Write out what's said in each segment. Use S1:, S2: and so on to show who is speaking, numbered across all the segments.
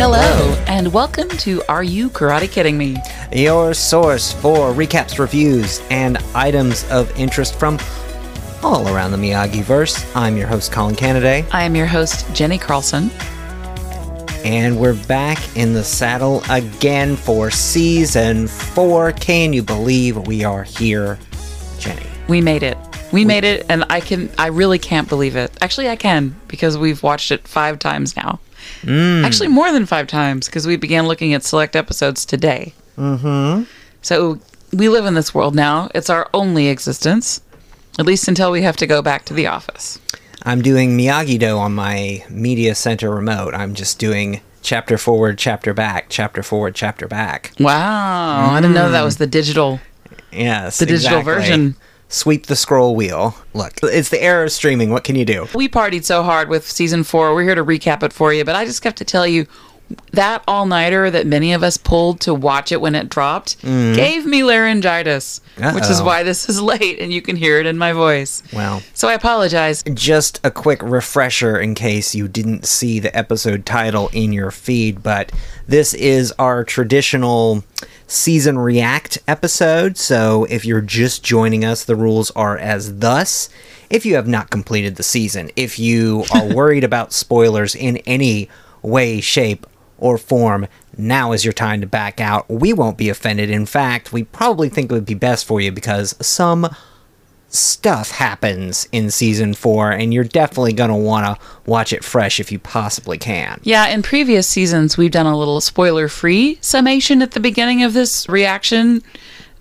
S1: Hello, and welcome to Are You Karate Kidding Me?
S2: Your source for recaps, reviews, and items of interest from all around the Miyagi verse. I'm your host, Colin Canaday,
S1: I am your host, Jenny Carlson.
S2: and we're back in the saddle again for season four. Can you believe we are here, Jenny?
S1: We made it. We made it, and I can, I really can't believe it. Actually, I can because we've watched it five times now. Actually, more than five times because we began looking at select episodes today. Mm-hmm. So we live in this world now. It's our only existence, at least until we have to go back to the office.
S2: I'm doing Miyagi Do on my media center remote. I'm just doing chapter forward, chapter back, chapter forward, chapter back.
S1: Wow, I didn't know that was the digital.
S2: Yes,
S1: The digital
S2: exactly.
S1: version.
S2: Sweep the scroll wheel. Look, it's the era of streaming. What can you do?
S1: We partied so hard with season four. We're here to recap it for you, but I just have to tell you that all nighter that many of us pulled to watch it when it dropped mm-hmm. gave me laryngitis, which is why this is late and you can hear it in my voice.
S2: Well,
S1: So I apologize.
S2: just a quick refresher in case you didn't see the episode title in your feed, but this is our traditional season react episode. So if you're just joining us, the rules are as thus. If you have not completed the season, if you are worried about spoilers in any way, shape, or form, now is your time to back out. We won't be offended. In fact, we probably think it would be best for you because some stuff happens in season four, and you're definitely going to want to watch it fresh if you possibly can.
S1: Yeah, in previous seasons, we've done a little spoiler free summation at the beginning of this reaction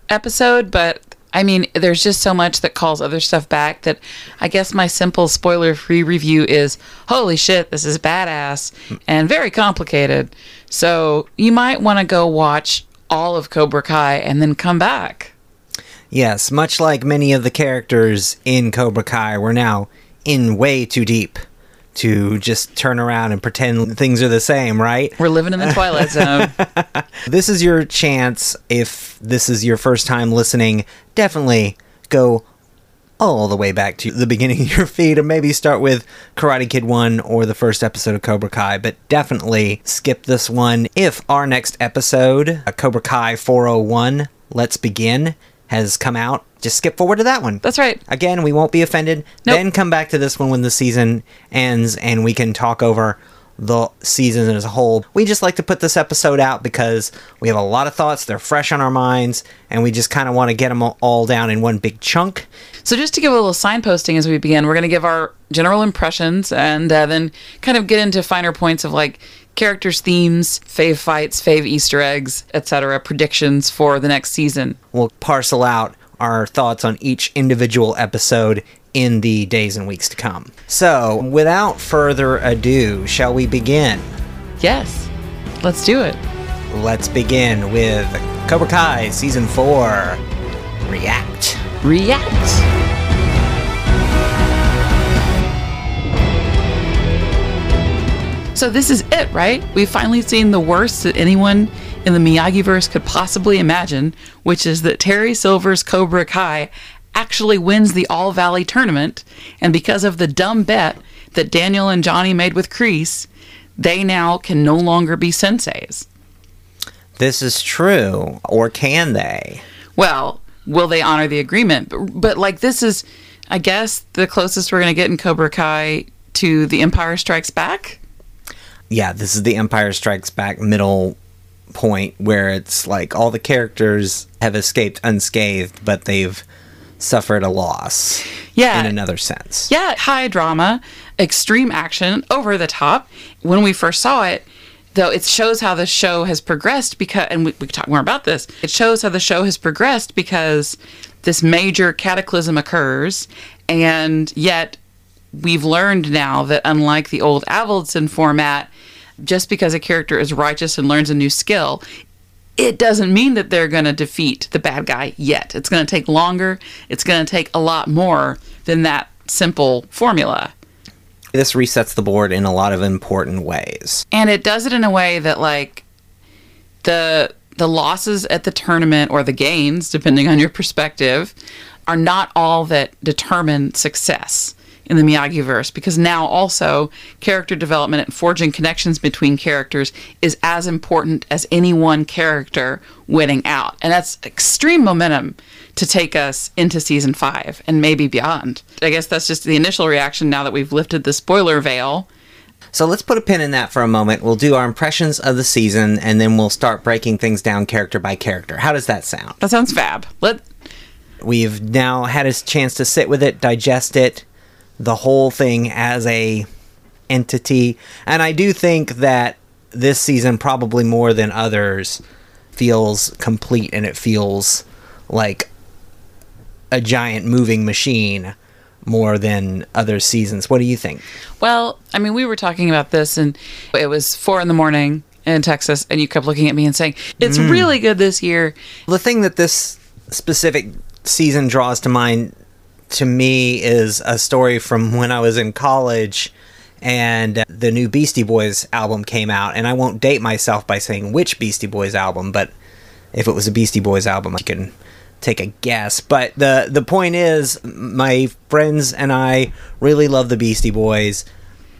S1: episode, but I mean, there's just so much that calls other stuff back that I guess my simple spoiler free review is holy shit, this is badass and very complicated. So you might want to go watch all of Cobra Kai and then come back.
S2: Yes, much like many of the characters in Cobra Kai, we're now in way too deep to just turn around and pretend things are the same, right?
S1: We're living in the Twilight Zone.
S2: This is your chance. If this is your first time listening, definitely go all the way back to the beginning of your feed and maybe start with Karate Kid 1 or the first episode of Cobra Kai, but definitely skip this one. If our next episode, uh, Cobra Kai 401, Let's Begin, has come out, just skip forward to that one.
S1: That's right.
S2: Again, we won't be offended.
S1: Nope.
S2: Then come back to this one when the season ends and we can talk over the season as a whole. We just like to put this episode out because we have a lot of thoughts, they're fresh on our minds, and we just kind of want to get them all down in one big chunk.
S1: So, just to give a little signposting as we begin, we're going to give our general impressions and uh, then kind of get into finer points of like characters, themes, fave fights, fave Easter eggs, etc., predictions for the next season.
S2: We'll parcel out our thoughts on each individual episode in the days and weeks to come. So, without further ado, shall we begin?
S1: Yes, let's do it.
S2: Let's begin with Cobra Kai Season 4 React.
S1: React. So this is it, right? We've finally seen the worst that anyone in the Miyagi-verse could possibly imagine, which is that Terry Silver's Cobra Kai actually wins the All Valley tournament, and because of the dumb bet that Daniel and Johnny made with Kreese, they now can no longer be senseis.
S2: This is true, or can they?
S1: well, will they honor the agreement? But, but like this is, I guess, the closest we're going to get in Cobra Kai to The Empire Strikes Back.
S2: Yeah, this is the Empire Strikes Back middle point where it's like all the characters have escaped unscathed, but they've suffered a loss
S1: Yeah.
S2: in another sense.
S1: Yeah, high drama, extreme action, over the top. When we first saw it, though, it shows how the show has progressed because, and we, we can talk more about this. It shows how the show has progressed because this major cataclysm occurs, and yet we've learned now that unlike the old Avildsen format, just because a character is righteous and learns a new skill, it doesn't mean that they're going to defeat the bad guy yet. It's going to take longer. It's going to take a lot more than that simple formula.
S2: This resets the board in a lot of important ways.
S1: And it does it in a way that like the the losses at the tournament or the gains, depending on your perspective, are not all that determine success. In the Miyagi verse because now also character development and forging connections between characters is as important as any one character winning out. And that's extreme momentum to take us into season five and maybe beyond. I guess that's just the initial reaction now that we've lifted the spoiler veil.
S2: So let's put a pin in that for a moment. We'll do our impressions of the season and then we'll start breaking things down character by character. How does that sound?
S1: That sounds fab. Let
S2: We've now had a chance to sit with it, digest it, the whole thing as a entity. And I do think that this season probably more than others feels complete and it feels like a giant moving machine more than other seasons. What do you think?
S1: Well, I mean, we were talking about this, and it was four in the morning in Texas, and you kept looking at me and saying, It's mm. really good this year.
S2: The thing that this specific season draws to mind to me is a story from when I was in college and the new Beastie Boys album came out. And I won't date myself by saying which Beastie Boys album, but if it was a Beastie Boys album, I can take a guess. But the the point is, my friends and I really love the Beastie Boys.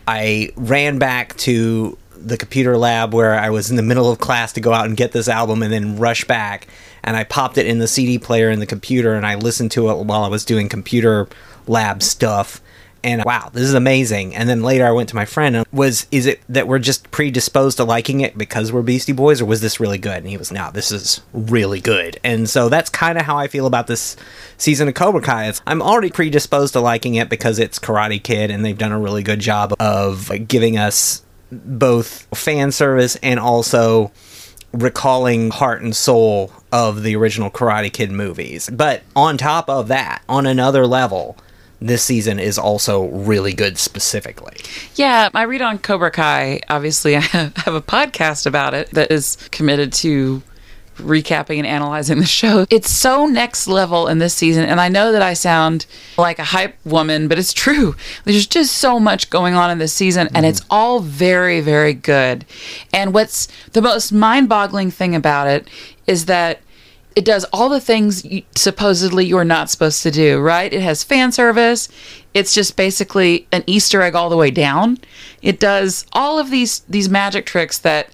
S2: I ran back to the computer lab where I was in the middle of class to go out and get this album and then rush back. And I popped it in the CD player in the computer and I listened to it while I was doing computer lab stuff. And wow, this is amazing. And then later I went to my friend and was is it that we're just predisposed to liking it because we're Beastie Boys or was this really good? And he was, no, this is really good. And so that's kind of how I feel about this season of Cobra Kai. It's, I'm already predisposed to liking it because it's Karate Kid and they've done a really good job of giving us both fan service and also recalling heart and soul of the original Karate Kid movies. But on top of that, on another level, this season is also really good specifically.
S1: Yeah, I read on Cobra Kai. Obviously, I have a podcast about it that is committed to recapping and analyzing the show. It's so next level in this season, and I know that I sound like a hype woman, but it's true. There's just so much going on in this season, and mm-hmm. it's all very, very good. And what's the most mind boggling thing about it is that it does all the things you, supposedly you're not supposed to do, right? It has fan service. It's just basically an Easter egg all the way down. It does all of these these magic tricks that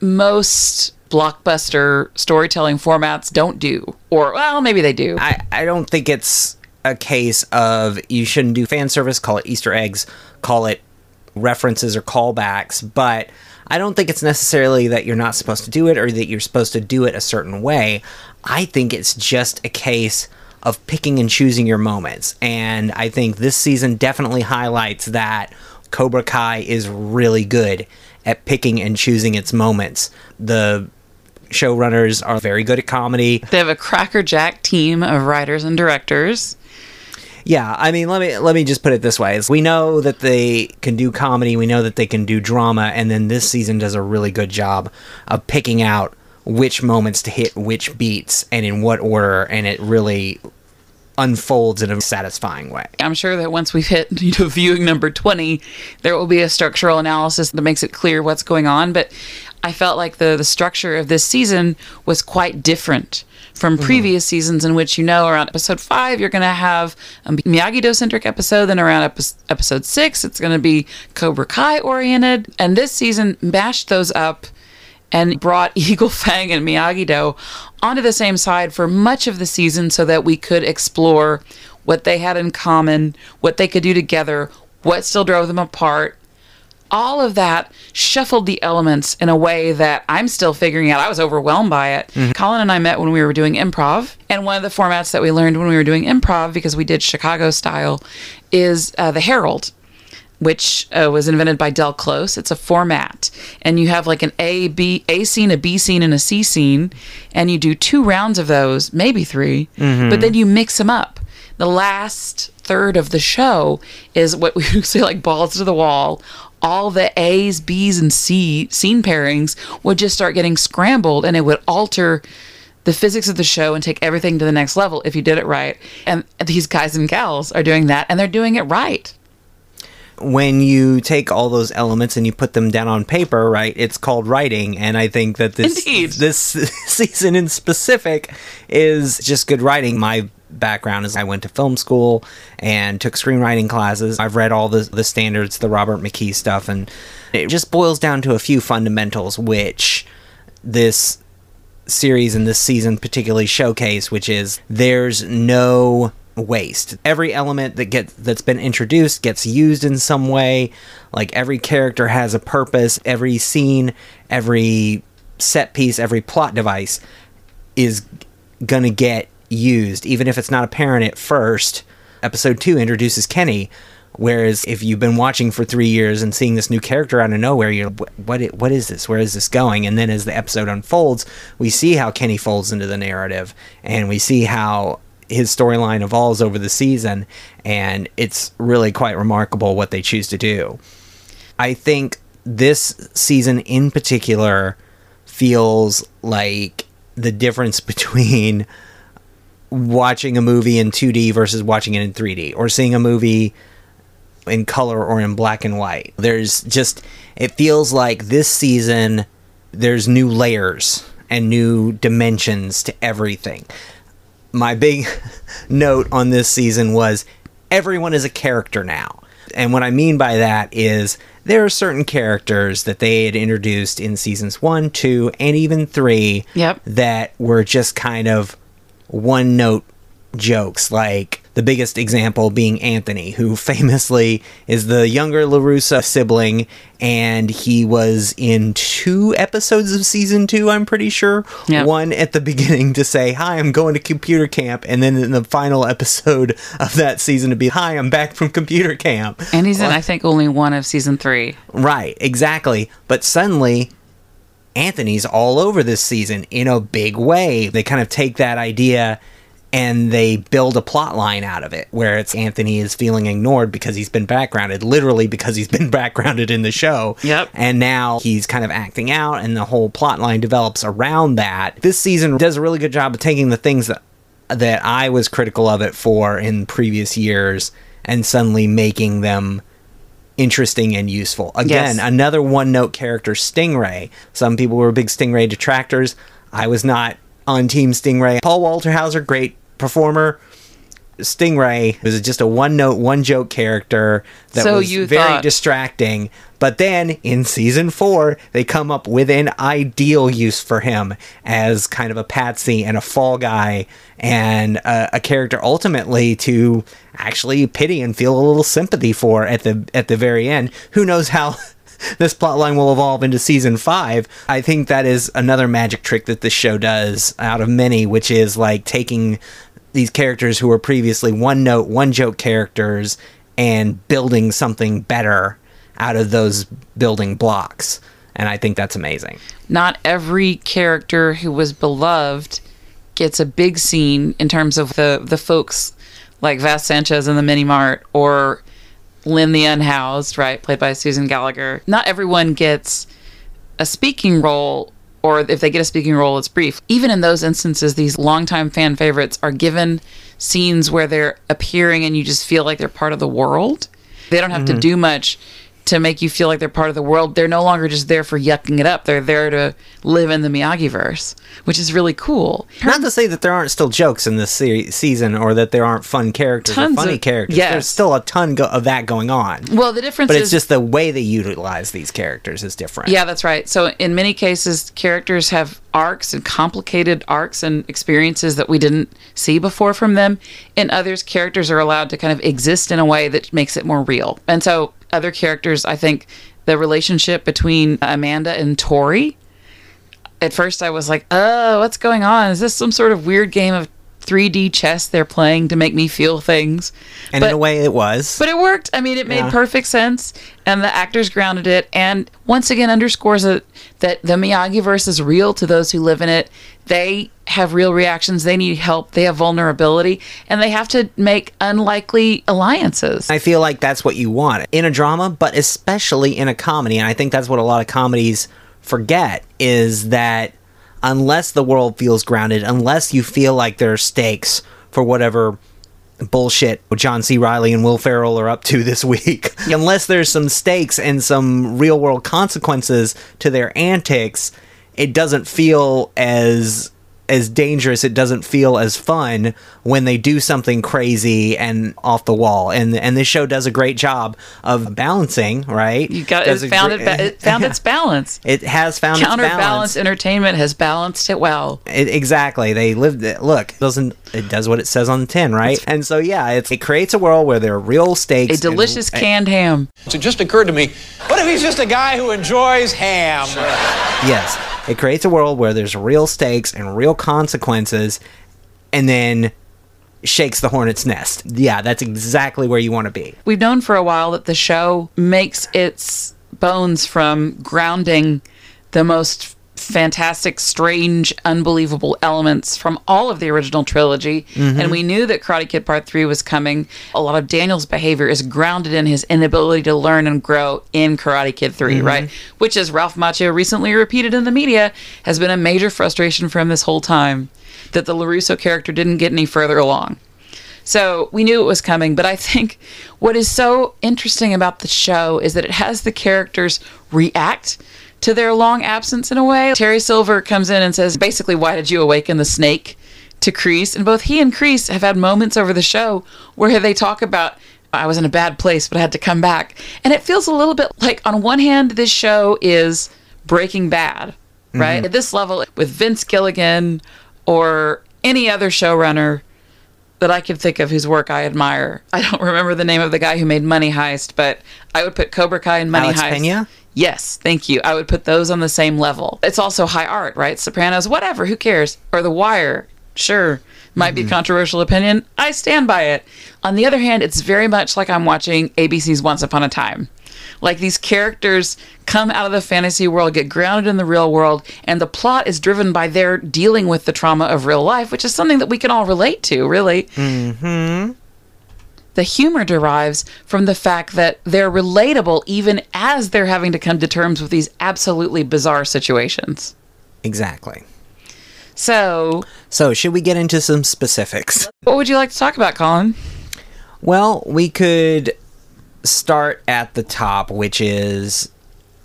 S1: most blockbuster storytelling formats don't do. Or well, maybe they do.
S2: I, I don't think it's a case of you shouldn't do fan service, call it Easter eggs, call it references or callbacks, but I don't think it's necessarily that you're not supposed to do it or that you're supposed to do it a certain way. I think it's just a case of picking and choosing your moments. And I think this season definitely highlights that Cobra Kai is really good at picking and choosing its moments. The showrunners are very good at comedy.
S1: They have a crackerjack team of writers and directors.
S2: Yeah, I mean, let me let me just put it this way: is we know that they can do comedy, we know that they can do drama, and then this season does a really good job of picking out which moments to hit which beats and in what order, and it really unfolds in a satisfying way.
S1: I'm sure that once we've hit you know viewing number 20, there will be a structural analysis that makes it clear what's going on. But I felt like the the structure of this season was quite different from mm-hmm. previous seasons in which you know around episode five you're going to have a Miyagi Do centric episode, then around epi- episode six it's going to be Cobra Kai oriented, and this season mashed those up and brought Eagle Fang and Miyagi Do onto the same side for much of the season so that we could explore what they had in common, what they could do together, what still drove them apart. All of that shuffled the elements in a way that I'm still figuring out. I was overwhelmed by it. Colin and I met when we were doing improv, and one of the formats that we learned when we were doing improv, because we did Chicago style, is uh, the Herald which uh, was invented by Del Close. It's a format, and you have like an A, B, A scene, a B scene, and a C scene, and you do two rounds of those, maybe 3 but then you mix them up. The last third of the show is what we say like balls to the wall. All the A's, B's, and C scene pairings would just start getting scrambled, and it would alter the physics of the show and take everything to the next level if you did it right. And these guys and gals are doing that, and they're doing it right.
S2: When you take all those elements and you put them down on paper, right, it's called writing. And I think that this
S1: Indeed.
S2: this season in specific is just good writing. My background is I went to film school and took screenwriting classes. I've read all the the standards, the Robert McKee stuff, and it just boils down to a few fundamentals, which this series and this season particularly showcase, which is there's no waste. Every element that gets that's been introduced gets used in some way. Like every character has a purpose. Every scene, every set piece, every plot device is gonna get used, even if it's not apparent at first. Episode two introduces Kenny, whereas if you've been watching for three years and seeing this new character out of nowhere, you're what, what is this? Where is this going? And then as the episode unfolds, we see how Kenny folds into the narrative, and we see how his storyline evolves over the season, and it's really quite remarkable what they choose to do. I think this season in particular feels like the difference between watching a movie in 2D versus watching it in 3D or seeing a movie in color or in black and white. There's just it feels like this season there's new layers and new dimensions to everything. My big note on this season was everyone is a character now. And what I mean by that is there are certain characters that they had introduced in seasons 1, 2, and even 3
S1: Yep.
S2: that were just kind of one note jokes like the biggest example being Anthony, who famously is the younger LaRusso sibling, and he was in two episodes of season two, I'm pretty sure.
S1: Yeah.
S2: One at the beginning to say, Hi, I'm going to computer camp, and then in the final episode of that season to be, Hi, I'm back from computer camp.
S1: And he's in, I think, only one of season three.
S2: Right, exactly. But suddenly, Anthony's all over this season in a big way. They kind of take that idea and they build a plot line out of it where it's Anthony is feeling ignored because he's been backgrounded, literally because he's been backgrounded in the show.
S1: Yep.
S2: And now he's kind of acting out and the whole plot line develops around that. This season does a really good job of taking the things that that I was critical of it for in previous years and suddenly making them interesting and useful. Again,
S1: Yes.
S2: another one note character, Stingray. Some people were big Stingray detractors. I was not on Team Stingray. Paul Walter Hauser, great performer. Stingray was just a one note, one joke character that
S1: So
S2: was very
S1: thought-
S2: distracting. But then in season four, they come up with an ideal use for him as kind of a patsy and a fall guy and a, a character ultimately to actually pity and feel a little sympathy for at the at the very end. Who knows how this plotline will evolve into season five. I think that is another magic trick that this show does out of many, which is like taking these characters who were previously one note, one joke characters and building something better out of those building blocks. And I think that's amazing.
S1: Not every character who was beloved gets a big scene in terms of the the folks like Vas Sanchez in the Mini Mart or Lynn the Unhoused, right, played by Susan Gallagher. Not everyone gets a speaking role, or if they get a speaking role, it's brief. Even in those instances, these longtime fan favorites are given scenes where they're appearing and you just feel like they're part of the world. They don't have to mm-hmm. do much to make you feel like they're part of the world. They're no longer just there for yucking it up. They're there to live in the Miyagi verse, which is really cool.
S2: Not to say that there aren't still jokes in this se- season or that there aren't fun characters
S1: Tons
S2: or funny
S1: of-
S2: characters.
S1: yes.
S2: There's still a ton go- of that going on.
S1: Well, the difference
S2: But
S1: is
S2: it's just the way they utilize these characters is different.
S1: Yeah, that's right. So in many cases, characters have arcs and complicated arcs and experiences that we didn't see before from them. In others, characters are allowed to kind of exist in a way that makes it more real. And so other characters, I think the relationship between Amanda and Tori, at first I was like, oh, what's going on? Is this some sort of weird game of 3D chess they're playing to make me feel things?
S2: And
S1: But-
S2: in a way, it was.
S1: but it worked. I mean, it made
S2: Yeah.
S1: perfect sense, and the actors grounded it, and once again underscores it that the Miyagi verse is real to those who live in it. They have real reactions. They need help. They have vulnerability, and they have to make unlikely alliances.
S2: I feel like that's what you want in a drama, but especially in a comedy. And I think that's what a lot of comedies forget is that unless the world feels grounded, unless you feel like there are stakes for whatever bullshit John C. Reilly and Will Ferrell are up to this week, unless there's some stakes and some real world consequences to their antics, it doesn't feel as as dangerous, it doesn't feel as fun when they do something crazy and off the wall. And and this show does a great job of balancing, right?
S1: You got
S2: Does
S1: it
S2: a
S1: found
S2: gre-
S1: it, ba- it found its balance.
S2: It has found its
S1: Counterbalance
S2: balance.
S1: Entertainment has balanced it well.
S2: It, exactly. They lived it. Look, it doesn't it does what it says on the tin, right? and so yeah, it's, it creates a world where there are real stakes.
S1: A
S2: and-
S1: delicious canned ham.
S3: It just occurred to me, what if he's just a guy who enjoys ham?
S2: Yes. It creates a world where there's real stakes and real consequences and then shakes the hornet's nest. Yeah, that's exactly where you want to be.
S1: We've known for a while that the show makes its bones from grounding the most fantastic, strange, unbelievable elements from all of the original trilogy. Mm-hmm. And we knew that Karate Kid Part 3 was coming. A lot of Daniel's behavior is grounded in his inability to learn and grow in Karate Kid 3, mm-hmm. right? Which, as Ralph Macchio recently repeated in the media, has been a major frustration for him this whole time that the LaRusso character didn't get any further along. So we knew it was coming, but I think what is so interesting about the show is that it has the characters react to their long absence in a way. Terry Silver comes in and says, basically, why did you awaken the snake to Kreese? And both he and Kreese have had moments over the show where they talk about, I was in a bad place, but I had to come back. And it feels a little bit like, on one hand, this show is Breaking Bad, right? Mm-hmm. At this level, with Vince Gilligan or any other showrunner that I can think of whose work I admire. I don't remember the name of the guy who made Money Heist, but I would put Cobra Kai and Money
S2: Alex
S1: Heist.
S2: Pina?
S1: Yes, thank you. I would put those on the same level. It's also high art, right? Sopranos, whatever, who cares? Or The Wire, sure. Might be a controversial opinion. I stand by it. On the other hand, it's very much like I'm watching ABC's Once Upon a Time. Like these characters come out of the fantasy world, get grounded in the real world, and the plot is driven by their dealing with the trauma of real life, which is something that we can all relate to, really. Mm-hmm. The humor derives from the fact that they're relatable even as they're having to come to terms with these absolutely bizarre situations.
S2: Exactly.
S1: So,
S2: So, should we get into some specifics?
S1: what would you like to talk about, Colin?
S2: Well, we could start at the top, which is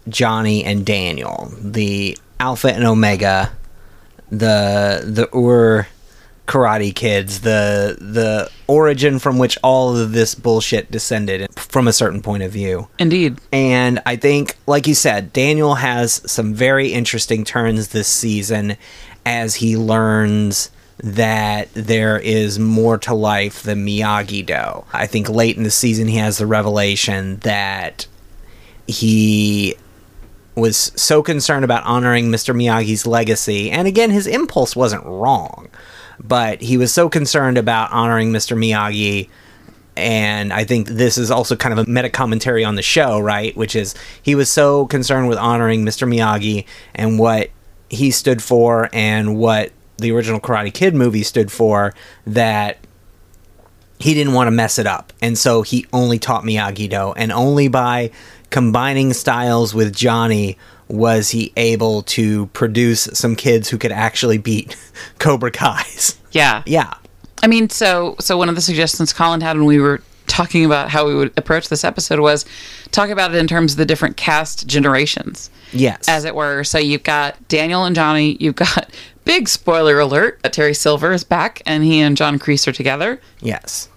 S2: Johnny and Daniel, the Alpha and Omega, the the Ur Karate Kids, the the origin from which all of this bullshit descended from a certain point of view.
S1: Indeed.
S2: And I think, like you said, Daniel has some very interesting turns this season as he learns that there is more to life than Miyagi Do. I think late in the season, he has the revelation that he was so concerned about honoring Mr. Miyagi's legacy. And again, his impulse wasn't wrong, but he was so concerned about honoring Mr. Miyagi and I think this is also kind of a meta commentary on the show, right? Which is he was so concerned with honoring Mr. Miyagi and what he stood for and what the original Karate Kid movie stood for that he didn't want to mess it up. And so he only taught Miyagi Do. And only by combining styles with Johnny was he able to produce some kids who could actually beat Cobra Kai's.
S1: Yeah.
S2: Yeah.
S1: I mean, so so one of the suggestions Colin had when we were talking about how we would approach this episode was talk about it in terms of the different cast generations,
S2: Yes.
S1: as it were. So you've got Daniel and Johnny. You've got big spoiler alert: that Terry Silver is back, and he and John Kreese are together.
S2: yes.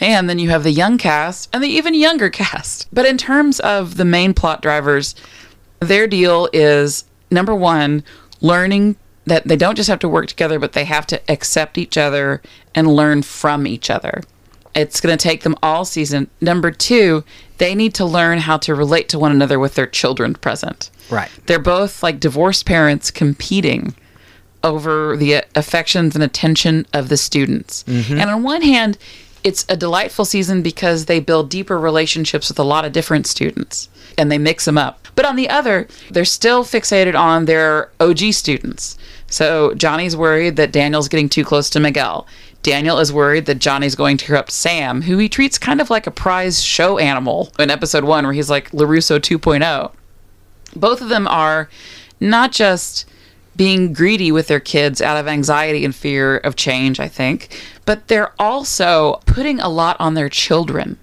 S1: And then you have the young cast and the even younger cast. But in terms of the main plot drivers, their deal is number one, learning that they don't just have to work together, but they have to accept each other and learn from each other. It's going to take them all season. Number two, they need to learn how to relate to one another with their children present.
S2: Right.
S1: They're both like divorced parents competing over the affections and attention of the students. Mm-hmm. And on one hand, it's a delightful season because they build deeper relationships with a lot of different students and they mix them up. But on the other, they're still fixated on their OG students. So Johnny's worried that Daniel's getting too close to Miguel. Daniel is worried that Johnny's going to corrupt Sam, who he treats kind of like a prize show animal in episode one, where he's like LaRusso 2.0 both of them are not just being greedy with their kids out of anxiety and fear of change, I think, but they're also putting a lot on their children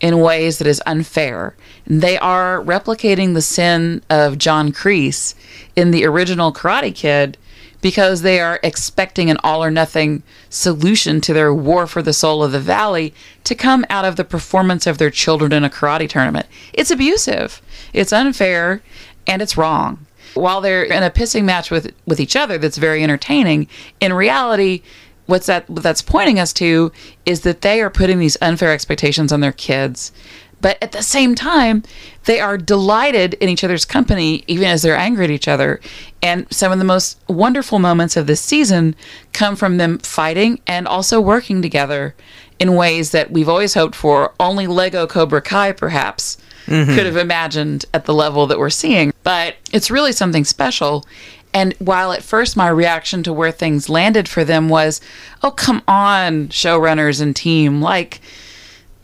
S1: in ways that is unfair. They are replicating the sin of John Kreese in the original Karate Kid because they are expecting an all or nothing solution to their war for the soul of the valley to come out of the performance of their children in a karate tournament. It's abusive, it's unfair, and it's wrong. While they're in a pissing match with with each other that's very entertaining, in reality, what's that what that's pointing us to is that they are putting these unfair expectations on their kids but at the same time they are delighted in each other's company even as they're angry at each other. And some of the most wonderful moments of this season come from them fighting and also working together in ways that we've always hoped for. Only lego cobra kai perhaps Mm-hmm. could have imagined at the level that we're seeing but it's really something special and while at first my reaction to where things landed for them was, oh, come on, showrunners and team, like,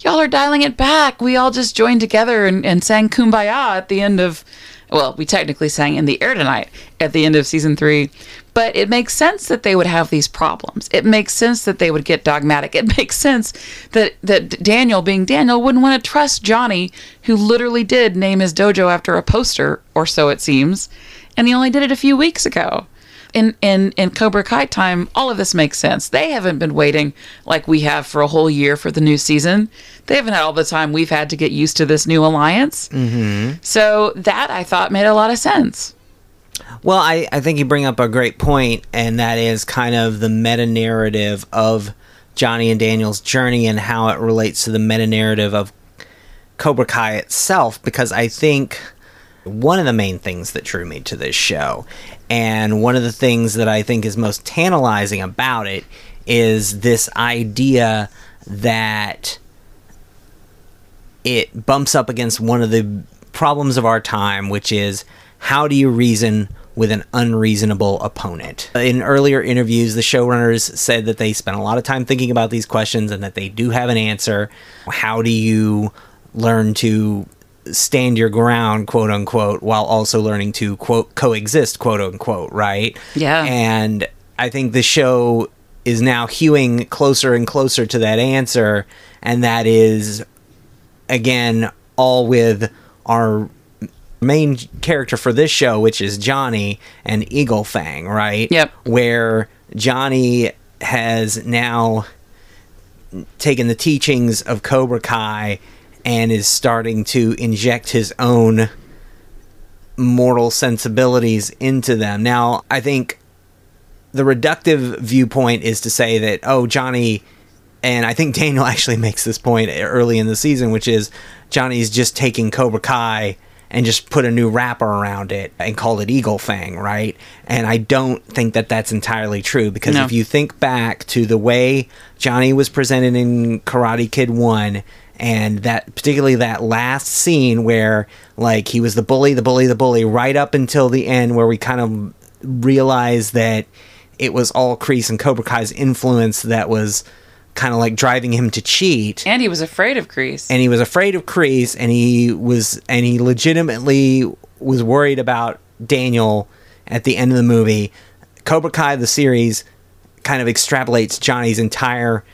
S1: y'all are dialing it back. We all just joined together and, and sang Kumbaya at the end of, well, we technically sang in the air tonight at the end of season three. But it makes sense that they would have these problems. It makes sense that they would get dogmatic. It makes sense that, that Daniel, being Daniel, wouldn't want to trust Johnny, who literally did name his dojo after a poster, or so it seems and he only did it a few weeks ago. In, in in Cobra Kai time, all of this makes sense. They haven't been waiting like we have for a whole year for the new season. They haven't had all the time we've had to get used to this new alliance. Mm-hmm. So that I thought made a lot of sense.
S2: Well, I, I think you bring up a great point, and that is kind of the meta narrative of Johnny and Daniel's journey and how it relates to the meta narrative of Cobra Kai itself, because I think one of the main things that drew me to this show, and one of the things that I think is most tantalizing about it, is this idea that it bumps up against one of the problems of our time, which is how do you reason with an unreasonable opponent? In earlier interviews, the showrunners said that they spent a lot of time thinking about these questions and that they do have an answer. How do you learn to stand your ground, quote unquote, while also learning to quote coexist, quote unquote, right?
S1: Yeah.
S2: And I think the show is now hewing closer and closer to that answer, and that is again all with our main character for this show, which is Johnny and Eagle Fang, right?
S1: Yep.
S2: Where Johnny has now taken the teachings of Cobra Kai and is starting to inject his own moral sensibilities into them. Now, I think the reductive viewpoint is to say that, oh, Johnny, and I think Daniel actually makes this point early in the season, which is Johnny's just taking Cobra Kai and just put a new wrapper around it and called it Eagle Fang, right? And I don't think that that's entirely true because
S1: No.
S2: if you think back to the way Johnny was presented in Karate Kid 1 and that particularly that last scene where like he was the bully, the bully, the bully right up until the end where we kind of realized that it was all Kreese and Cobra Kai's influence that was kind of like driving him to cheat
S1: And he was afraid of Kreese.
S2: and he was afraid of Kreese, and he was and he legitimately was worried about Daniel at the end of the movie. Cobra Kai the series kind of extrapolates Johnny's entire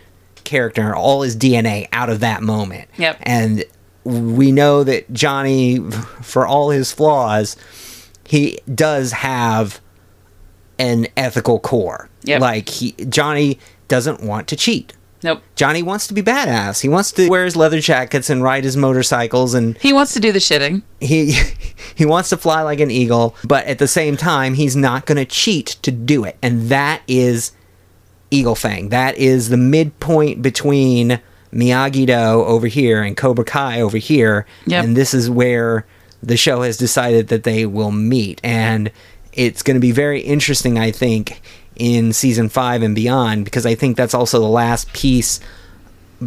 S2: character, all his DNA out of that moment.
S1: Yep.
S2: And we know that Johnny for all his flaws, he does have an ethical core.
S1: Yep.
S2: Like he Johnny doesn't want to cheat.
S1: nope.
S2: Johnny wants to be badass. He wants to wear his leather jackets and ride his motorcycles and
S1: He wants to do the shitting.
S2: he he wants to fly like an eagle, but at the same time he's not going to cheat to do it. And that is Eagle Fang. That is the midpoint between Miyagi-Do over here and Cobra Kai over here.
S1: Yep.
S2: And this is where the show has decided that they will meet and it's going to be very interesting I think in season 5 and beyond because I think that's also the last piece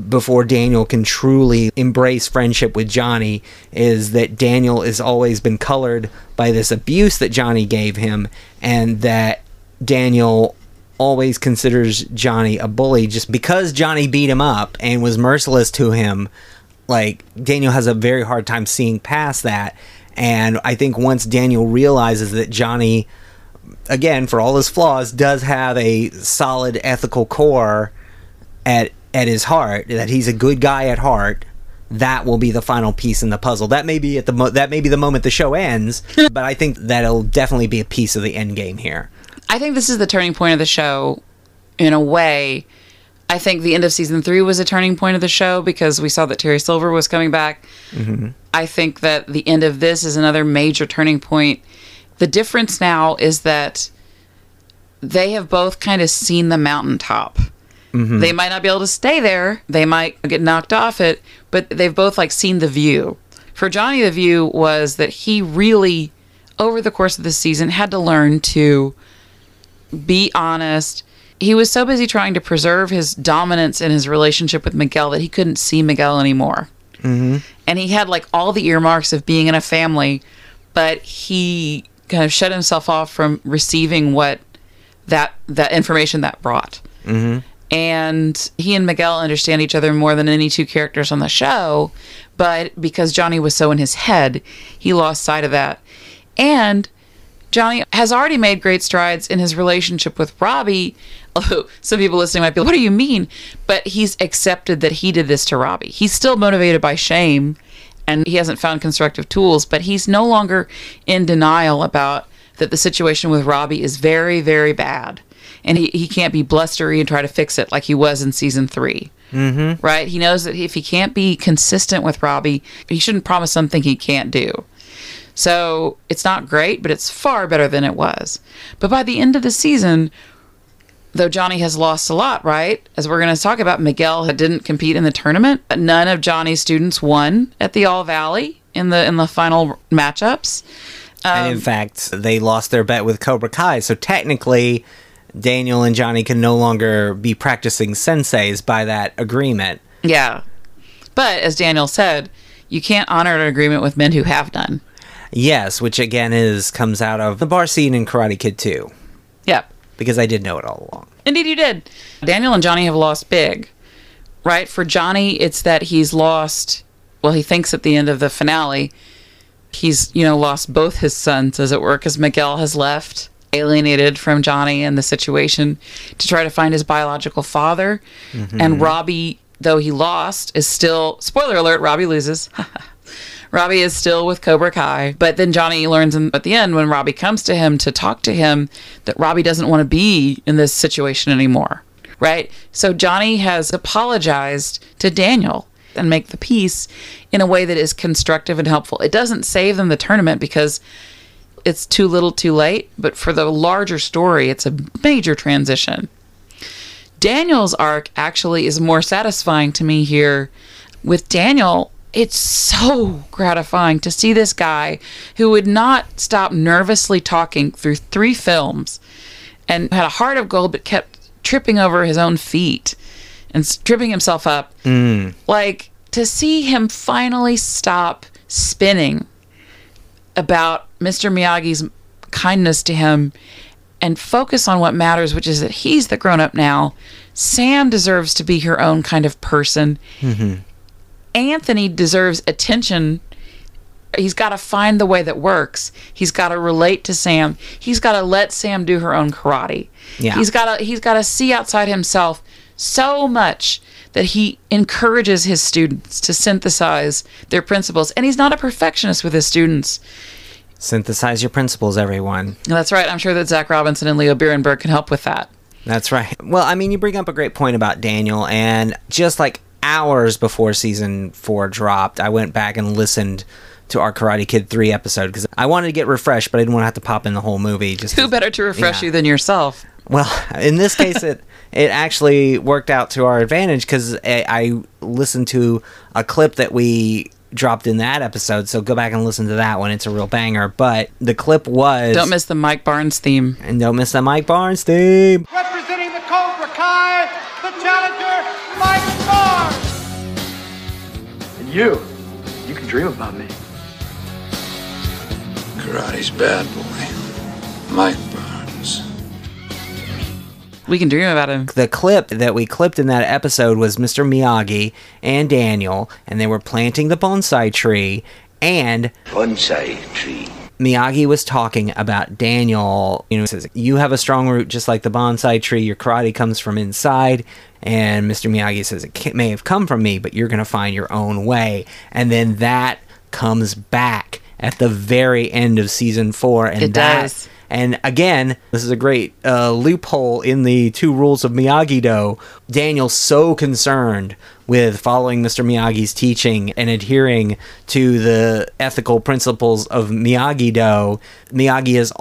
S2: before Daniel can truly embrace friendship with Johnny is that Daniel has always been colored by this abuse that Johnny gave him and that Daniel always considers Johnny a bully just because Johnny beat him up and was merciless to him. Like Daniel has a very hard time seeing past that. And I think once Daniel realizes that Johnny again for all his flaws does have a solid ethical core at at his heart that he's a good guy at heart that will be the final piece in the puzzle. That may be at the mo- that may be the moment the show ends but i think that'll definitely be a piece of the end game here
S1: I think this is the turning point of the show in a way. I think the end of season three was a turning point of the show because we saw that Terry Silver was coming back. Mm-hmm. I think that the end of this is another major turning point. The difference now is that they have both kind of seen the mountaintop. Mm-hmm. They might not be able to stay there. They might get knocked off it, but they've both like seen the view. For Johnny, the view was that he really, over the course of the season, had to learn to be honest. He was so busy trying to preserve his dominance in his relationship with Miguel that he couldn't see Miguel anymore. Mm-hmm. And he had like all the earmarks of being in a family, but he kind of shut himself off from receiving what that that information that brought. And he and Miguel understand each other more than any two characters on the show, but because Johnny was so in his head, he lost sight of that. And Johnny has already made great strides in his relationship with Robbie. Although some people listening might be like, what do you mean? But he's accepted that he did this to Robbie. He's still motivated by shame and he hasn't found constructive tools, but he's no longer in denial about that the situation with Robbie is very, very bad. And he, he can't be blustery and try to fix it like he was in season 3 Mm-hmm. Right? He knows that if he can't be consistent with Robbie, he shouldn't promise something he can't do. So it's not great, but it's far better than it was. But by the end of the season, though Johnny has lost a lot, right? As we're going to talk about, Miguel didn't compete in the tournament. But none of Johnny's students won at the All Valley in the in the final matchups.
S2: and in um, fact, they lost their bet with Cobra Kai. So technically, Daniel and Johnny can no longer be practicing senseis by that agreement.
S1: Yeah. But as Daniel said, you can't honor an agreement with men who have none.
S2: Yes, which again is comes out of the bar scene in Karate Kid 2,
S1: Yep.
S2: because I did know it all along.
S1: Indeed, you did. Daniel and Johnny have lost big, right? For Johnny, it's that he's lost, well, he thinks at the end of the finale, he's, you know, lost both his sons, as it were, because Miguel has left, alienated from Johnny and the situation to try to find his biological father. Mm-hmm. And Robbie, though he lost, is still, spoiler alert, Robbie loses. Robbie is still with Cobra Kai, but then Johnny learns at the end when Robbie comes to him to talk to him that Robbie doesn't want to be in this situation anymore, right? So Johnny has apologized to Daniel and make the peace in a way that is constructive and helpful. It doesn't save them the tournament because it's too little too late, but for the larger story, it's a major transition. Daniel's arc actually is more satisfying to me here. With Daniel, it's so gratifying to see this guy who would not stop nervously talking through three films and had a heart of gold but kept tripping over his own feet and tripping himself up. Mm. Like to see him finally stop spinning about Mr. Miyagi's kindness to him and focus on what matters, which is that he's the grown up now. Sam deserves to be her own kind of person. Mm-hmm. Anthony deserves attention. He's got to find the way that works. He's got to relate to Sam. He's got to let Sam do her own karate.
S2: Yeah.
S1: He's got to he's got to see outside himself so much that he encourages his students to synthesize their principles. And he's not a perfectionist with his students.
S2: Synthesize your principles, everyone.
S1: That's right. I'm sure that Zach Robinson and Leo Birenberg can help with that.
S2: That's right. Well, I mean, you bring up a great point about Daniel, and just like hours before season four dropped, I went back and listened to our Karate Kid 3 episode because I wanted to get refreshed, but I didn't want to have to pop in the whole movie. Just
S1: Who
S2: to-
S1: better to refresh
S2: Yeah.
S1: you than yourself?
S2: Well, in this case, it it actually worked out to our advantage because I, I listened to a clip that we dropped in that episode. So go back and listen to that one; it's a real banger. But the clip was
S1: Don't miss the Mike Barnes theme.
S2: and don't miss the Mike Barnes theme.
S3: Representing the Cobra Kai, the challenger, Mike Barnes.
S4: And you, you can dream about me.
S5: Karate's bad boy. Mike Barnes.
S1: We can dream about him.
S2: The clip that we clipped in that episode was Mr. Miyagi and Daniel, and they were planting the bonsai tree. And
S6: bonsai tree.
S2: Miyagi was talking about Daniel. You know, he says, You have a strong root just like the bonsai tree. Your karate comes from inside. And Mr. Miyagi says, It may have come from me, but you're going to find your own way. And then that comes back at the very end of season four. And
S1: It
S2: that,
S1: does.
S2: And again, this is a great uh, loophole in the two rules of Miyagi Do. Daniel's so concerned with following Mr. Miyagi's teaching and adhering to the ethical principles of Miyagi Do. Miyagi is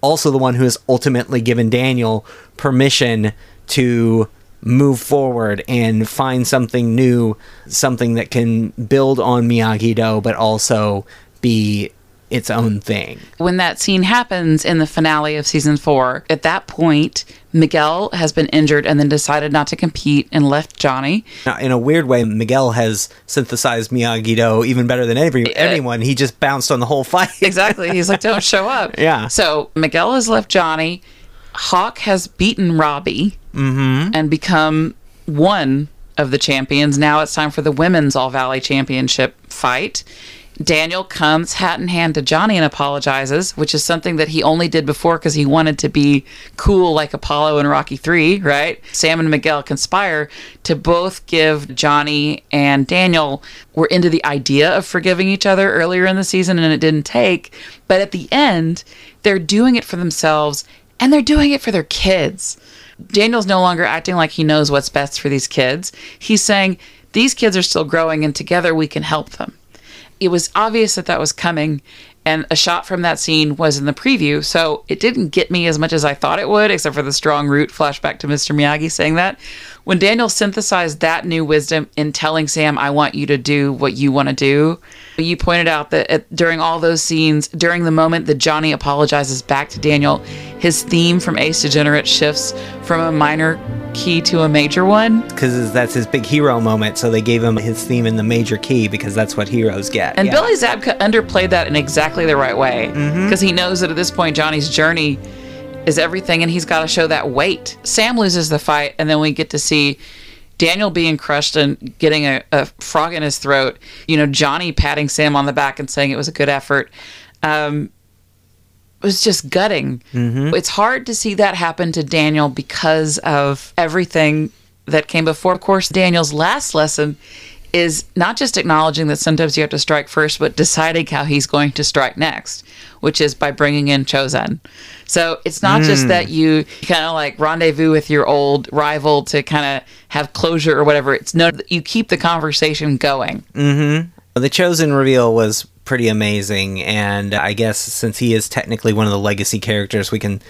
S2: also the one who has ultimately given Daniel permission to move forward and find something new, something that can build on Miyagi Do, but also be its own thing.
S1: When that scene happens in the finale of season four, at that point, Miguel has been injured and then decided not to compete and left Johnny.
S2: Now, in a weird way, Miguel has synthesized Miyagi Do even better than every, uh, anyone. He just bounced on the whole fight.
S1: Exactly. He's like, don't show up.
S2: Yeah.
S1: So Miguel has left Johnny. Hawk has beaten Robbie mm-hmm. and become one of the champions. Now it's time for the women's All Valley Championship fight. Daniel comes hat in hand to Johnny and apologizes, which is something that he only did before because he wanted to be cool like Apollo in Rocky 3, right? Sam and Miguel conspire to both give Johnny and Daniel were into the idea of forgiving each other earlier in the season and it didn't take. But at the end, they're doing it for themselves and they're doing it for their kids. Daniel's no longer acting like he knows what's best for these kids. He's saying, these kids are still growing and together we can help them it was obvious that that was coming and a shot from that scene was in the preview so it didn't get me as much as i thought it would except for the strong root flashback to mr miyagi saying that when daniel synthesized that new wisdom in telling sam i want you to do what you want to do you pointed out that at, during all those scenes during the moment that johnny apologizes back to daniel his theme from ace degenerate shifts from a minor key to a major one
S2: Because that's his big hero moment, so they gave him his theme in the major key because that's what heroes get.
S1: And
S2: Yeah.
S1: Billy Zabka underplayed that in exactly the right way mm-hmm. because he knows that at this point Johnny's journey is everything, and he's got to show that weight. Sam loses the fight, and then we get to see Daniel being crushed and getting a, a frog in his throat. You know, Johnny patting Sam on the back and saying it was a good effort. Um, it was just gutting. It's hard to see that happen to Daniel because of everything that came before. Of course, Daniel's last lesson is not just acknowledging that sometimes you have to strike first, but deciding how he's going to strike next, which is by bringing in Chozen. So it's not just hmm. that you kind of like rendezvous with your old rival to kind of have closure or whatever. It's no, you keep the conversation going. Mm-hmm.
S2: The Chozen reveal was pretty amazing, and I guess since he is technically one of the legacy characters, we can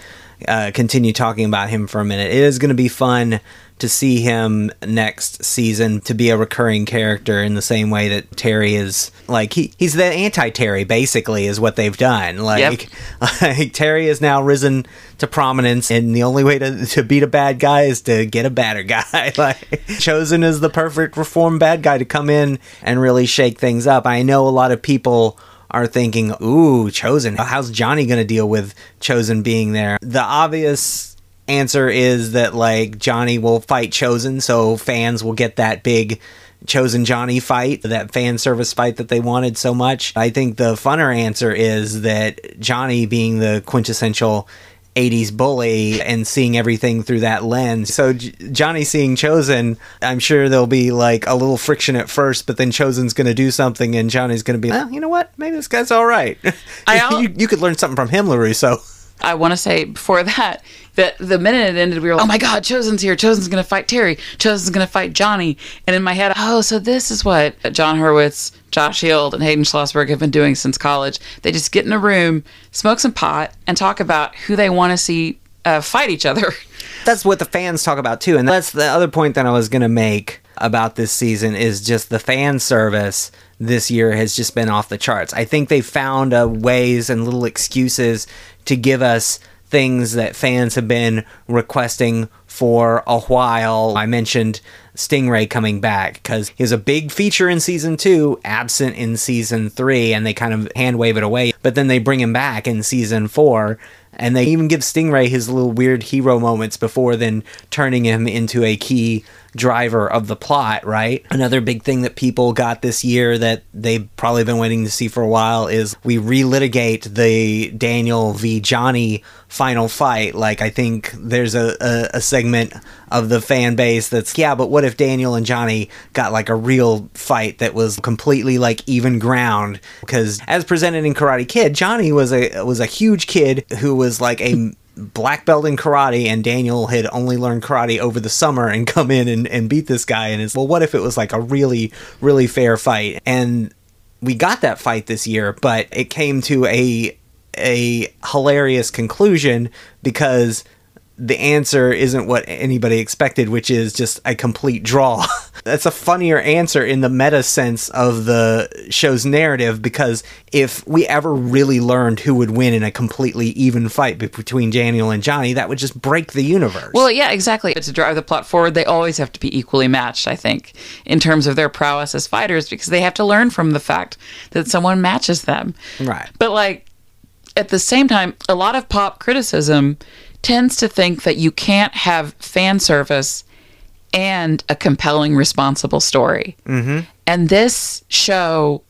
S2: uh, continue talking about him for a minute. It is going to be fun to see him next season to be a recurring character in the same way that Terry is like he he's the anti Terry basically is what they've done. Like, like Terry has now risen to prominence and the only way to, to beat a bad guy is to get a badder guy. like Chozen is the perfect reform bad guy to come in and really shake things up. I know a lot of people are thinking, "Ooh, Chozen. How's Johnny going to deal with Chozen being there?" The obvious answer is that like Johnny will fight Chozen, so fans will get that big Chozen Johnny fight, that fan service fight that they wanted so much. I think the funner answer is that Johnny being the quintessential 80s bully and seeing everything through that lens. So J- Johnny seeing Chozen, I'm sure there'll be like a little friction at first, but then Chozen's going to do something and Johnny's going to be, well, you know what? Maybe this guy's all right.
S1: I
S2: you, you could learn something from him, LaRusso.
S1: I want to say before that that the minute it ended, we were like, "Oh my God, Chozen's here! Chozen's going to fight Terry! Chozen's going to fight Johnny!" And in my head, oh, so this is what Jon Hurwitz, Josh Heald, and Hayden Schlossberg have been doing since college. They just get in a room, smoke some pot, and talk about who they want to see uh, fight each other.
S2: that's what the fans talk about too and that's the other point that i was going to make about this season is just the fan service this year has just been off the charts. I think they found uh, ways and little excuses to give us things that fans have been requesting for a while. I mentioned stingray coming back because he was a big feature in season two absent in season three and they kind of hand wave it away but then they bring him back in season four and they even give Stingray his little weird hero moments before then turning him into a key driver of the plot, right? Another big thing that people got this year that they've probably been waiting to see for a while is we relitigate the Daniel v. Johnny final fight. Like, I think there's a, a, a segment of the fan base that's, yeah, but what if Daniel and Johnny got like a real fight that was completely like even ground? Because as presented in Karate Kid, Johnny was a was a huge kid who was like a black belt in karate and Daniel had only learned karate over the summer and come in and, and beat this guy. And it's well what if it was like a really really fair fight? And we got that fight this year but it came to a a hilarious conclusion because the answer isn't what anybody expected, which is just a complete draw. That's a funnier answer in the meta sense of the show's narrative because if we ever really learned who would win in a completely even fight between Daniel and Johnny, that would just break the universe.
S1: Well, yeah, exactly. But to drive the plot forward, they always have to be equally matched, I think, in terms of their prowess as fighters, because they have to learn from the fact that someone matches them.
S2: Right.
S1: But, like, at the same time, a lot of pop criticism tends to think that you can't have fan service and a compelling, responsible story. Mm-hmm. And this show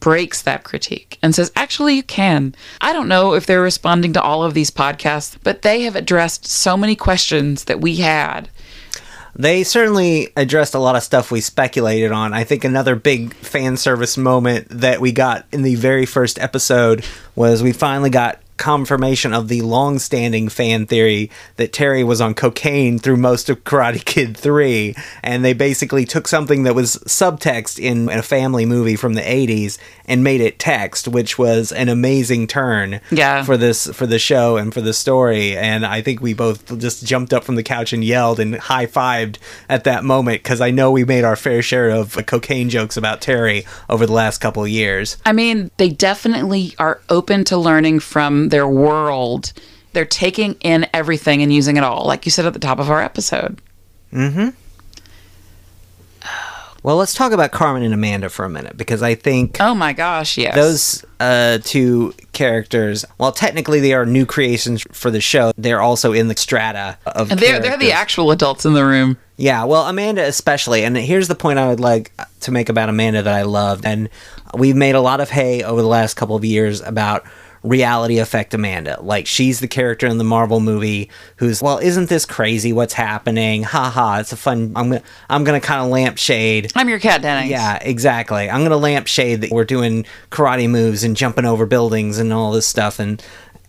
S1: breaks that critique and says, actually, you can. I don't know if they're responding to all of these podcasts, but they have addressed so many questions that we had.
S2: They certainly addressed a lot of stuff we speculated on. I think another big fan service moment that we got in the very first episode was we finally got confirmation of the long-standing fan theory that Terry was on cocaine through most of Karate Kid 3 and they basically took something that was subtext in a family movie from the 80s and made it text which was an amazing turn
S1: Yeah.
S2: for this for the show and for the story and I think we both just jumped up from the couch and yelled and high-fived at that moment cuz I know we made our fair share of uh, cocaine jokes about Terry over the last couple of years.
S1: I mean, they definitely are open to learning from their world. They're taking in everything and using it all, like you said at the top of our episode. Mm-hmm.
S2: Well, let's talk about Carmen and Amanda for a minute because I think
S1: Oh my gosh, yes.
S2: those uh, two characters, while technically they are new creations for the show, they're also in the strata of
S1: and they're they're the actual adults in the room.
S2: Yeah, well, Amanda especially, and here's the point I would like to make about Amanda that I loved, and we've made a lot of hay over the last couple of years about reality effect Amanda. Like she's the character in the Marvel movie who's, well, isn't this crazy? What's happening? Ha ha! It's a fun. I'm gonna I'm gonna kind of lampshade.
S1: I'm your cat, Dennis.
S2: Yeah, exactly. I'm gonna lampshade that we're doing karate moves and jumping over buildings and all this stuff, and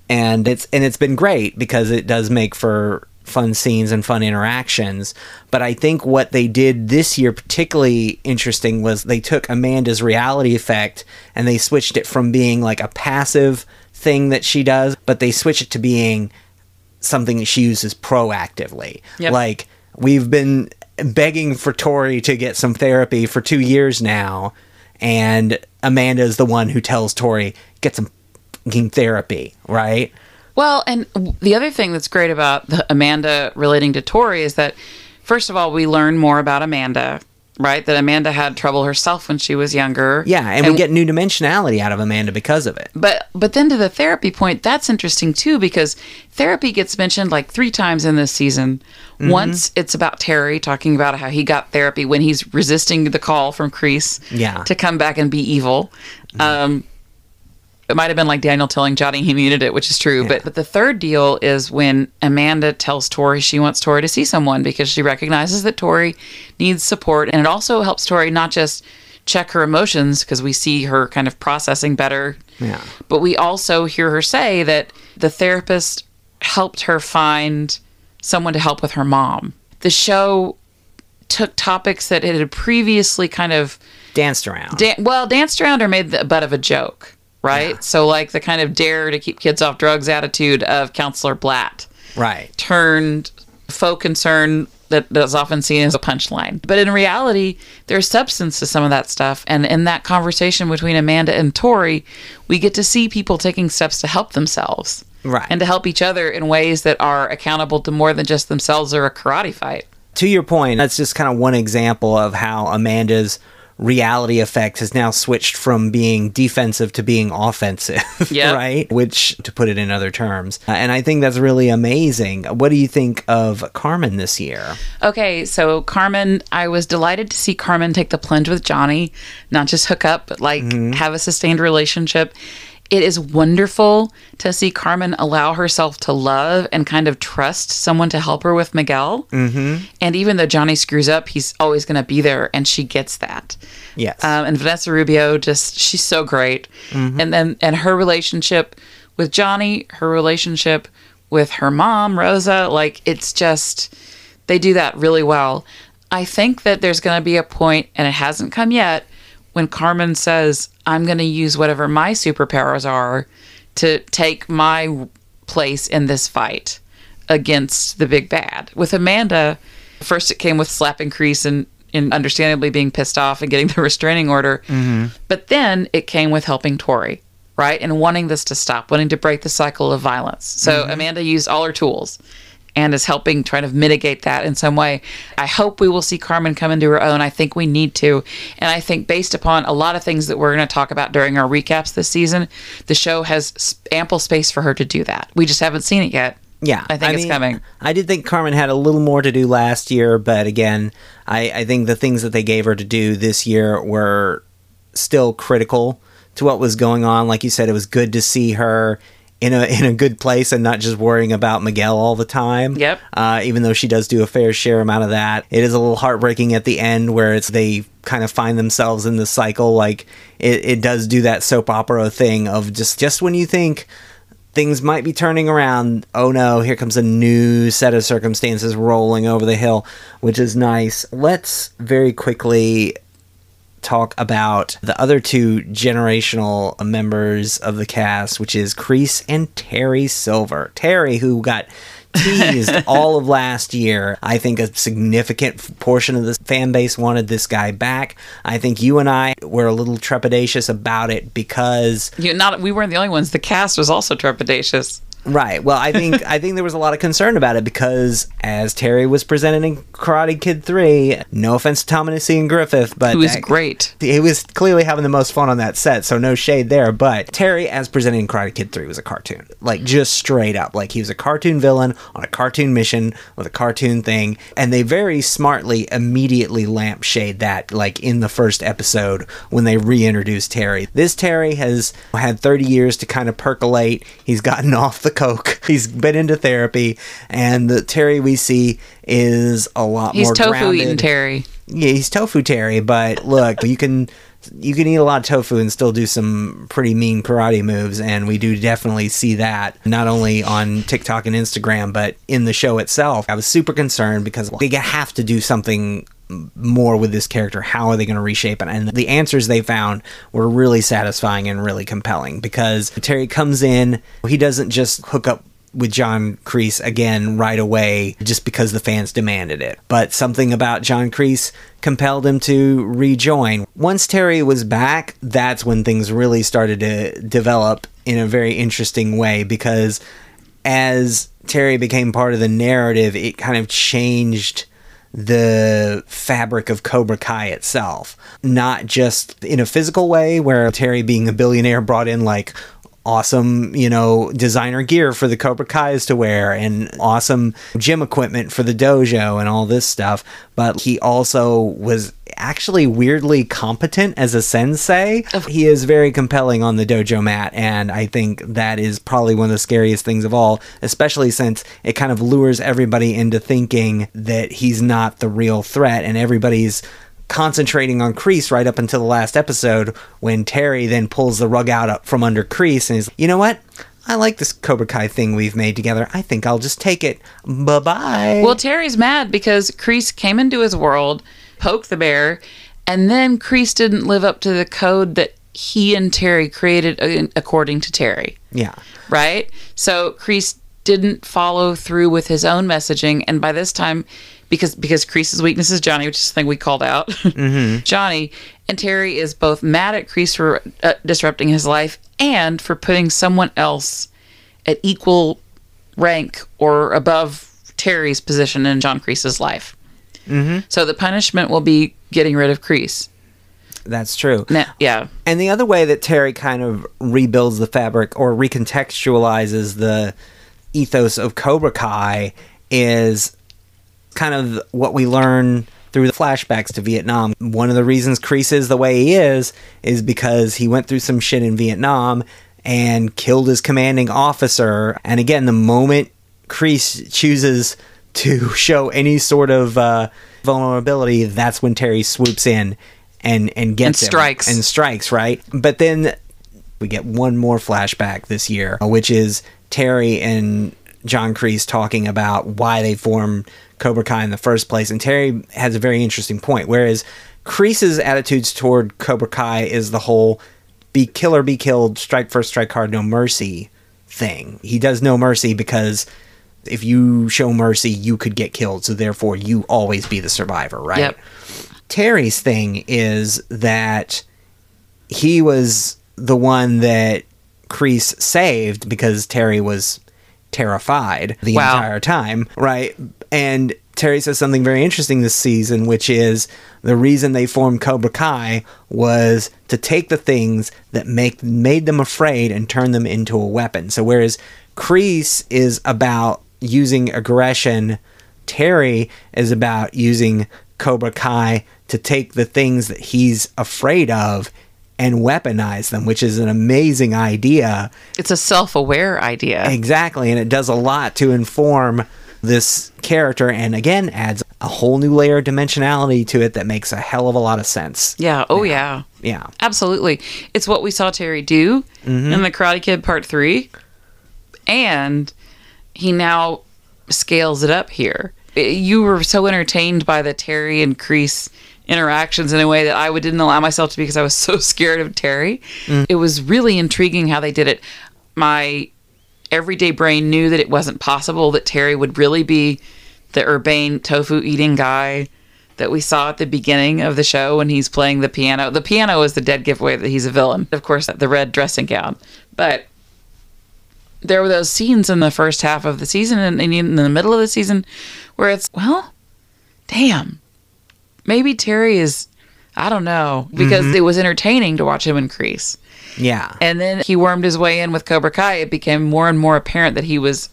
S2: and it's and it's been great because it does make for fun scenes and fun interactions. But I think what they did this year particularly interesting was they took Amanda's reality effect and they switched it from being like a passive thing that she does, but they switch it to being something that she uses proactively.
S1: Yep.
S2: Like we've been begging for Tori to get some therapy for two years now, and Amanda is the one who tells Tori get some therapy, right?
S1: Well, and the other thing that's great about the Amanda relating to Tori is that, first of all, we learn more about Amanda, right? That Amanda had trouble herself when she was younger.
S2: Yeah, and, we get new dimensionality out of Amanda because of it.
S1: But but then to the therapy point, that's interesting too because therapy gets mentioned like three times in this season.
S2: Mm-hmm.
S1: Once it's about Terry talking about how he got therapy when he's resisting the call from Kreese
S2: Yeah. Mm-hmm.
S1: to come back and be evil. Um, it might have been like Daniel telling Johnny he needed it, which is true. But but the third deal is when Amanda tells Tori she wants Tori to see someone because she recognizes that Tori needs support, and it also helps Tori not just check her emotions because we see her kind of processing better.
S2: Yeah.
S1: But we also hear her say that the therapist helped her find someone to help with her mom. The show took topics that it had previously kind of
S2: Danced around.
S1: Dan- well, danced around or made the butt of a joke, right? So, like the kind of dare to keep kids off drugs attitude of Counselor Blatt
S2: right.
S1: turned faux concern that that's often seen as a punchline. But in reality, there's substance to some of that stuff. And in that conversation between Amanda and Tori, we get to see people taking steps to help themselves.
S2: Right.
S1: And to help each other in ways that are accountable to more than just themselves or a karate fight.
S2: to your point, that's just kind of one example of how Amanda's reality effect has now switched from being defensive to being offensive,
S1: Yep.
S2: right? Which, to put it in other terms, Uh, and I think that's really amazing. What do you think of Carmen this year?
S1: Okay, so Carmen, I was delighted to see Carmen take the plunge with Johnny, not just hook up, but like have a sustained relationship. It is wonderful to see Carmen allow herself to love and kind of trust someone to help her with Miguel. Mm-hmm. And even though Johnny screws up, he's always going to be there, and she gets that.
S2: Yes.
S1: Um, and Vanessa Rubio, just she's so great. And then and her relationship with Johnny, her relationship with her mom Rosa, like it's just they do that really well. I think that there's going to be a point, and it hasn't come yet, when Carmen says, "I'm going to use whatever my superpowers are to take my place in this fight against the big bad." With Amanda, first it came with slapping Kreese and, and understandably being pissed off and getting the restraining order, mm-hmm. but then it came with helping Tori. Right, and wanting this to stop, wanting to break the cycle of violence. So mm-hmm. Amanda used all her tools and is helping try to mitigate that in some way. I hope we will see Carmen come into her own. I think we need to. And I think based upon a lot of things that we're going to talk about during our recaps this season, the show has ample space for her to do that. We just haven't seen it yet.
S2: Yeah,
S1: I think it's
S2: mean,
S1: coming.
S2: I did think Carmen had a little more to do last year, but again, I, I think the things that they gave her to do this year were still critical to what was going on. Like you said, it was good to see her in a in a good place and not just worrying about Miguel all the time.
S1: Yep.
S2: Uh, even though she does do a fair share amount of that, it is a little heartbreaking at the end where it's they kind of find themselves in the cycle. Like it, it does do that soap opera thing of just just when you think things might be turning around. Oh no, here comes a new set of circumstances rolling over the hill, which is nice. Let's very quickly talk about the other two generational members of the cast, which is Kreese and Terry Silver. Terry, who got teased all of last year. I think a significant portion of the fan base wanted this guy back. I think you and I were a little trepidatious about it because
S1: You not we weren't the only ones. The cast was also trepidatious.
S2: Right. Well, I think I think there was a lot of concern about it because as Terry was presented in Karate Kid 3, no offense to Thomas Ian Griffith, but
S1: Who was
S2: that-
S1: great.
S2: He was clearly having the most fun on that set, so no shade there. But Terry, as presented in Karate Kid 3, was a cartoon. Like, just straight up. Like, he was a cartoon villain on a cartoon mission with a cartoon thing. And they very smartly immediately lampshade that, like, in the first episode when they reintroduced Terry. This Terry has had 30 years to kind of percolate. He's gotten off the coke, he's been into therapy. And the Terry we see is a lot
S1: He's
S2: more He's
S1: tofu
S2: grounded.
S1: eating Terry.
S2: Yeah, he's tofu Terry, but look, you can you can eat a lot of tofu and still do some pretty mean karate moves, and we do definitely see that not only on TikTok and Instagram, but in the show itself. I was super concerned because they have to do something more with this character. How are they going to reshape it? And the answers they found were really satisfying and really compelling because Terry comes in, he doesn't just hook up with John Kreese again right away just because the fans demanded it. But something about John Kreese compelled him to rejoin. Once Terry was back, that's when things really started to develop in a very interesting way because as Terry became part of the narrative, it kind of changed the fabric of Cobra Kai itself. Not just in a physical way, where Terry, being a billionaire, brought in like awesome, you know, designer gear for the Cobra Kai's to wear and awesome gym equipment for the dojo and all this stuff. But he also was actually weirdly competent as a sensei. He is very compelling on the dojo mat, and I think that is probably one of the scariest things of all, especially since it kind of lures everybody into thinking that he's not the real threat and everybody's concentrating on Kreese right up until the last episode when Terry then pulls the rug out from under Kreese and is, you know what? I like this Cobra Kai thing we've made together. I think I'll just take it. Bye bye.
S1: Well, Terry's mad because Kreese came into his world, poked the bear, and then Kreese didn't live up to the code that he and Terry created uh, according to Terry.
S2: yeah.
S1: right? So Kreese didn't follow through with his own messaging, and by this time, because because Kreese's weakness is Johnny, which is something we called out, Johnny and Terry is both mad at Kreese for uh, disrupting his life and for putting someone else at equal rank or above Terry's position in John Kreese's life. Mm-hmm. So the punishment will be getting rid of Kreese.
S2: That's true.
S1: Na- yeah.
S2: And the other way that Terry kind of rebuilds the fabric or recontextualizes the ethos of Cobra Kai is kind of what we learn through the flashbacks to Vietnam. One of the reasons Kreese is the way he is is because he went through some shit in Vietnam and killed his commanding officer. And again, the moment Kreese chooses to show any sort of uh, vulnerability, that's when Terry swoops in and and gets
S1: And
S2: him
S1: strikes.
S2: and strikes right. But then we get one more flashback this year, which is Terry and John Kreese talking about why they formed Cobra Kai in the first place. And Terry has a very interesting point. Whereas Kreese's attitudes toward Cobra Kai is the whole be killer, be killed, strike first, strike hard, no mercy thing. He does no mercy because if you show mercy, you could get killed. So therefore, you always be the survivor, right?
S1: Yep.
S2: Terry's thing is that he was the one that Kreese saved because Terry was terrified the
S1: Wow.
S2: entire time, right? And Terry says something very interesting this season, which is the reason they formed Cobra Kai was to take the things that make made them afraid and turn them into a weapon. So whereas Kreese is about using aggression, Terry is about using Cobra Kai to take the things that he's afraid of and weaponize them, which is an amazing idea.
S1: It's a self aware idea.
S2: Exactly, and it does a lot to inform this character and again adds a whole new layer of dimensionality to it that makes a hell of a lot of sense.
S1: Yeah. Oh, yeah.
S2: Yeah.
S1: Absolutely. It's what we saw Terry do
S2: Mm-hmm.
S1: in The Karate Kid Part 3. And he now scales it up here. You were so entertained by the Terry and Kreese interactions in a way that I would didn't allow myself to be because I was so scared of Terry.
S2: Mm.
S1: It was really intriguing how they did it. My everyday brain knew that it wasn't possible that Terry would really be the urbane tofu eating guy that we saw at the beginning of the show when he's playing the piano. The piano is the dead giveaway that he's a villain. Of course, the red dressing gown. But there were those scenes in the first half of the season and in the middle of the season where it's, well, damn. Maybe Terry is, I don't know, because mm-hmm. it was entertaining to watch him increase.
S2: Yeah.
S1: And then he wormed his way in with Cobra Kai. It became more and more apparent that he was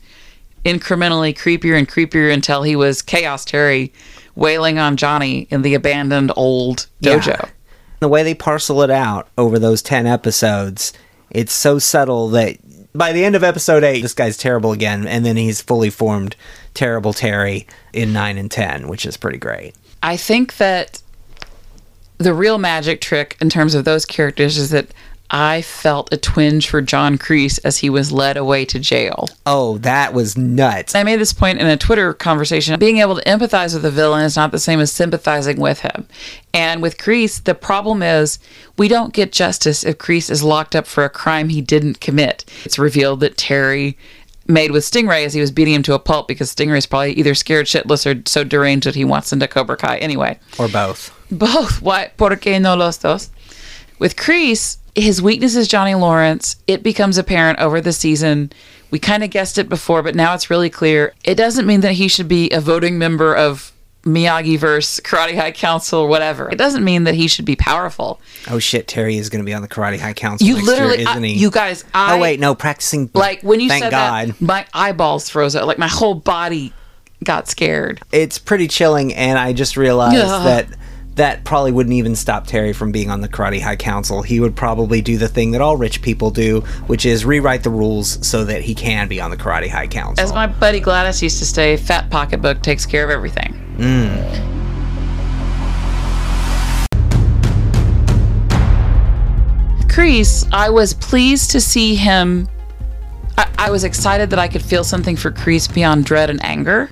S1: incrementally creepier and creepier until he was Chaos Terry wailing on Johnny in the abandoned old dojo.
S2: Yeah. The way they parcel it out over those 10 episodes, it's so subtle that by the end of episode 8, this guy's terrible again, and then he's fully formed Terrible Terry in 9 and 10, which is pretty great.
S1: I think that the real magic trick in terms of those characters is that I felt a twinge for John Kreese as he was led away to jail.
S2: Oh, that was nuts.
S1: I made this point in a Twitter conversation. Being able to empathize with a villain is not the same as sympathizing with him. And with Kreese, the problem is we don't get justice if Kreese is locked up for a crime he didn't commit. It's revealed that Terry made with Stingray as he was beating him to a pulp because Stingray's probably either scared shitless or so deranged that he wants into Cobra Kai. Anyway,
S2: Or both.
S1: both. Why? ¿Por qué no los dos? With Kreese, his weakness is Johnny Lawrence. It becomes apparent over the season. We kind of guessed it before, but now it's really clear. It doesn't mean that he should be a voting member of Miyagi verse, Karate High Council, or whatever. It doesn't mean that he should be powerful.
S2: Oh shit, Terry is going to be on the Karate High Council
S1: You literally,
S2: year, isn't he?
S1: you guys, oh, I
S2: oh wait, no, practicing.
S1: like when you
S2: Thank
S1: said
S2: God.
S1: that, my eyeballs froze out. Like my whole body got scared.
S2: It's pretty chilling, and I just realized that that probably wouldn't even stop Terry from being on the Karate High Council. He would probably do the thing that all rich people do, which is rewrite the rules so that he can be on the Karate High Council.
S1: As my buddy Gladys used to say, "Fat pocketbook takes care of everything." Mm. Kreese, I was pleased to see him. I, I was excited that I could feel something for Kreese beyond dread and anger.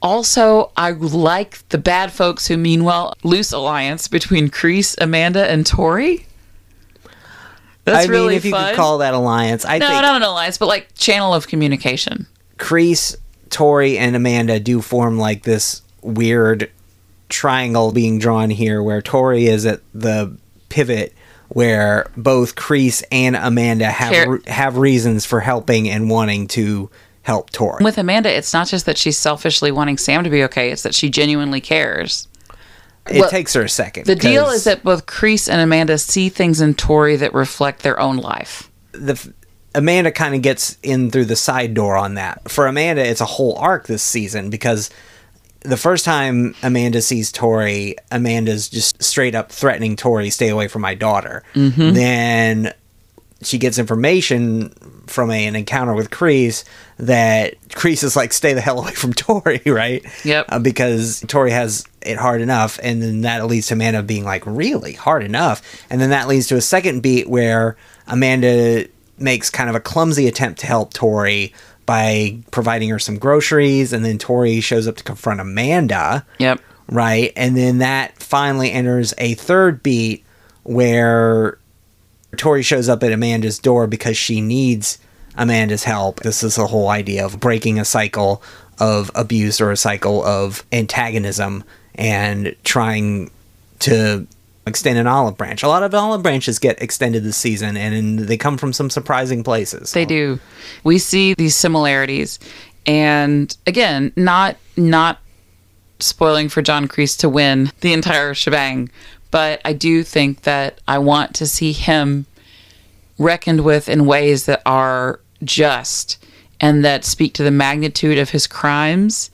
S1: Also, I like the bad folks who mean well. Loose alliance between Kreese, Amanda, and Tori. That's
S2: I mean,
S1: really
S2: if you
S1: fun.
S2: could call that alliance, I
S1: no,
S2: think
S1: not an alliance, but like channel of communication.
S2: Kreese, Tori, and Amanda do form like this weird triangle being drawn here where Tori is at the pivot where both Kreese and Amanda have
S1: Care-
S2: re- have reasons for helping and wanting to help Tori.
S1: With Amanda, it's not just that she's selfishly wanting Sam to be okay, it's that she genuinely cares.
S2: It
S1: Well,
S2: takes her a second.
S1: The deal is that both Kreese and Amanda see things in Tori that reflect their own life.
S2: the Amanda kind of gets in through the side door on that. For Amanda, it's a whole arc this season because the first time Amanda sees Tori, Amanda's just straight up threatening Tori, "Stay away from my daughter." Mm-hmm. Then she gets information from a, an encounter with Kreese that Kreese is like, "Stay the hell away from Tori," right?
S1: Yep.
S2: Uh, because Tori has it hard enough, and then that leads to Amanda being like, "Really hard enough," and then that leads to a second beat where Amanda makes kind of a clumsy attempt to help Tori by providing her some groceries, and then Tori shows up to confront Amanda
S1: Yep.
S2: right? And then that finally enters a third beat where Tori shows up at Amanda's door because she needs Amanda's help. This is the whole idea of breaking a cycle of abuse or a cycle of antagonism and trying to extend an olive branch. A lot of olive branches get extended this season and they come from some surprising places.
S1: They do. We see these similarities, and again, not not spoiling for John Kreese to win the entire shebang, but I do think that I want to see him reckoned with in ways that are just and that speak to the magnitude of his crimes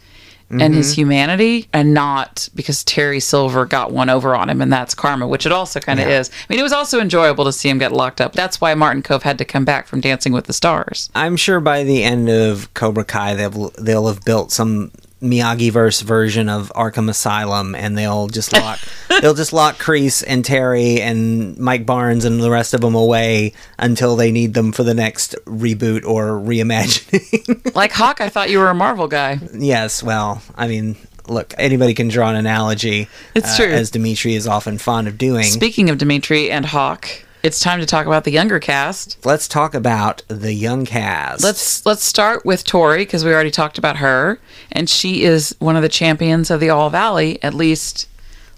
S1: and his mm-hmm. humanity and not because Terry Silver got one over on him and that's karma, which it also kind of is. I mean, it was also enjoyable to see him get locked up. That's why Martin Kove had to come back from Dancing with the Stars.
S2: I'm sure by the end of Cobra Kai, they'll they'll have built some Miyagi verse version of Arkham Asylum, and they'll just lock they'll just lock Kreese and Terry and Mike Barnes and the rest of them away until they need them for the next reboot or reimagining.
S1: Like Hawk, I thought you were a Marvel guy.
S2: yes, well, I mean, look, anybody can draw an analogy.
S1: It's
S2: uh,
S1: true.
S2: as Demetri is often fond of doing.
S1: Speaking of Demetri and Hawk, it's time to talk about the younger cast.
S2: Let's talk about the young cast.
S1: Let's let's start with Tori because we already talked about her, and she is one of the champions of the All Valley. At least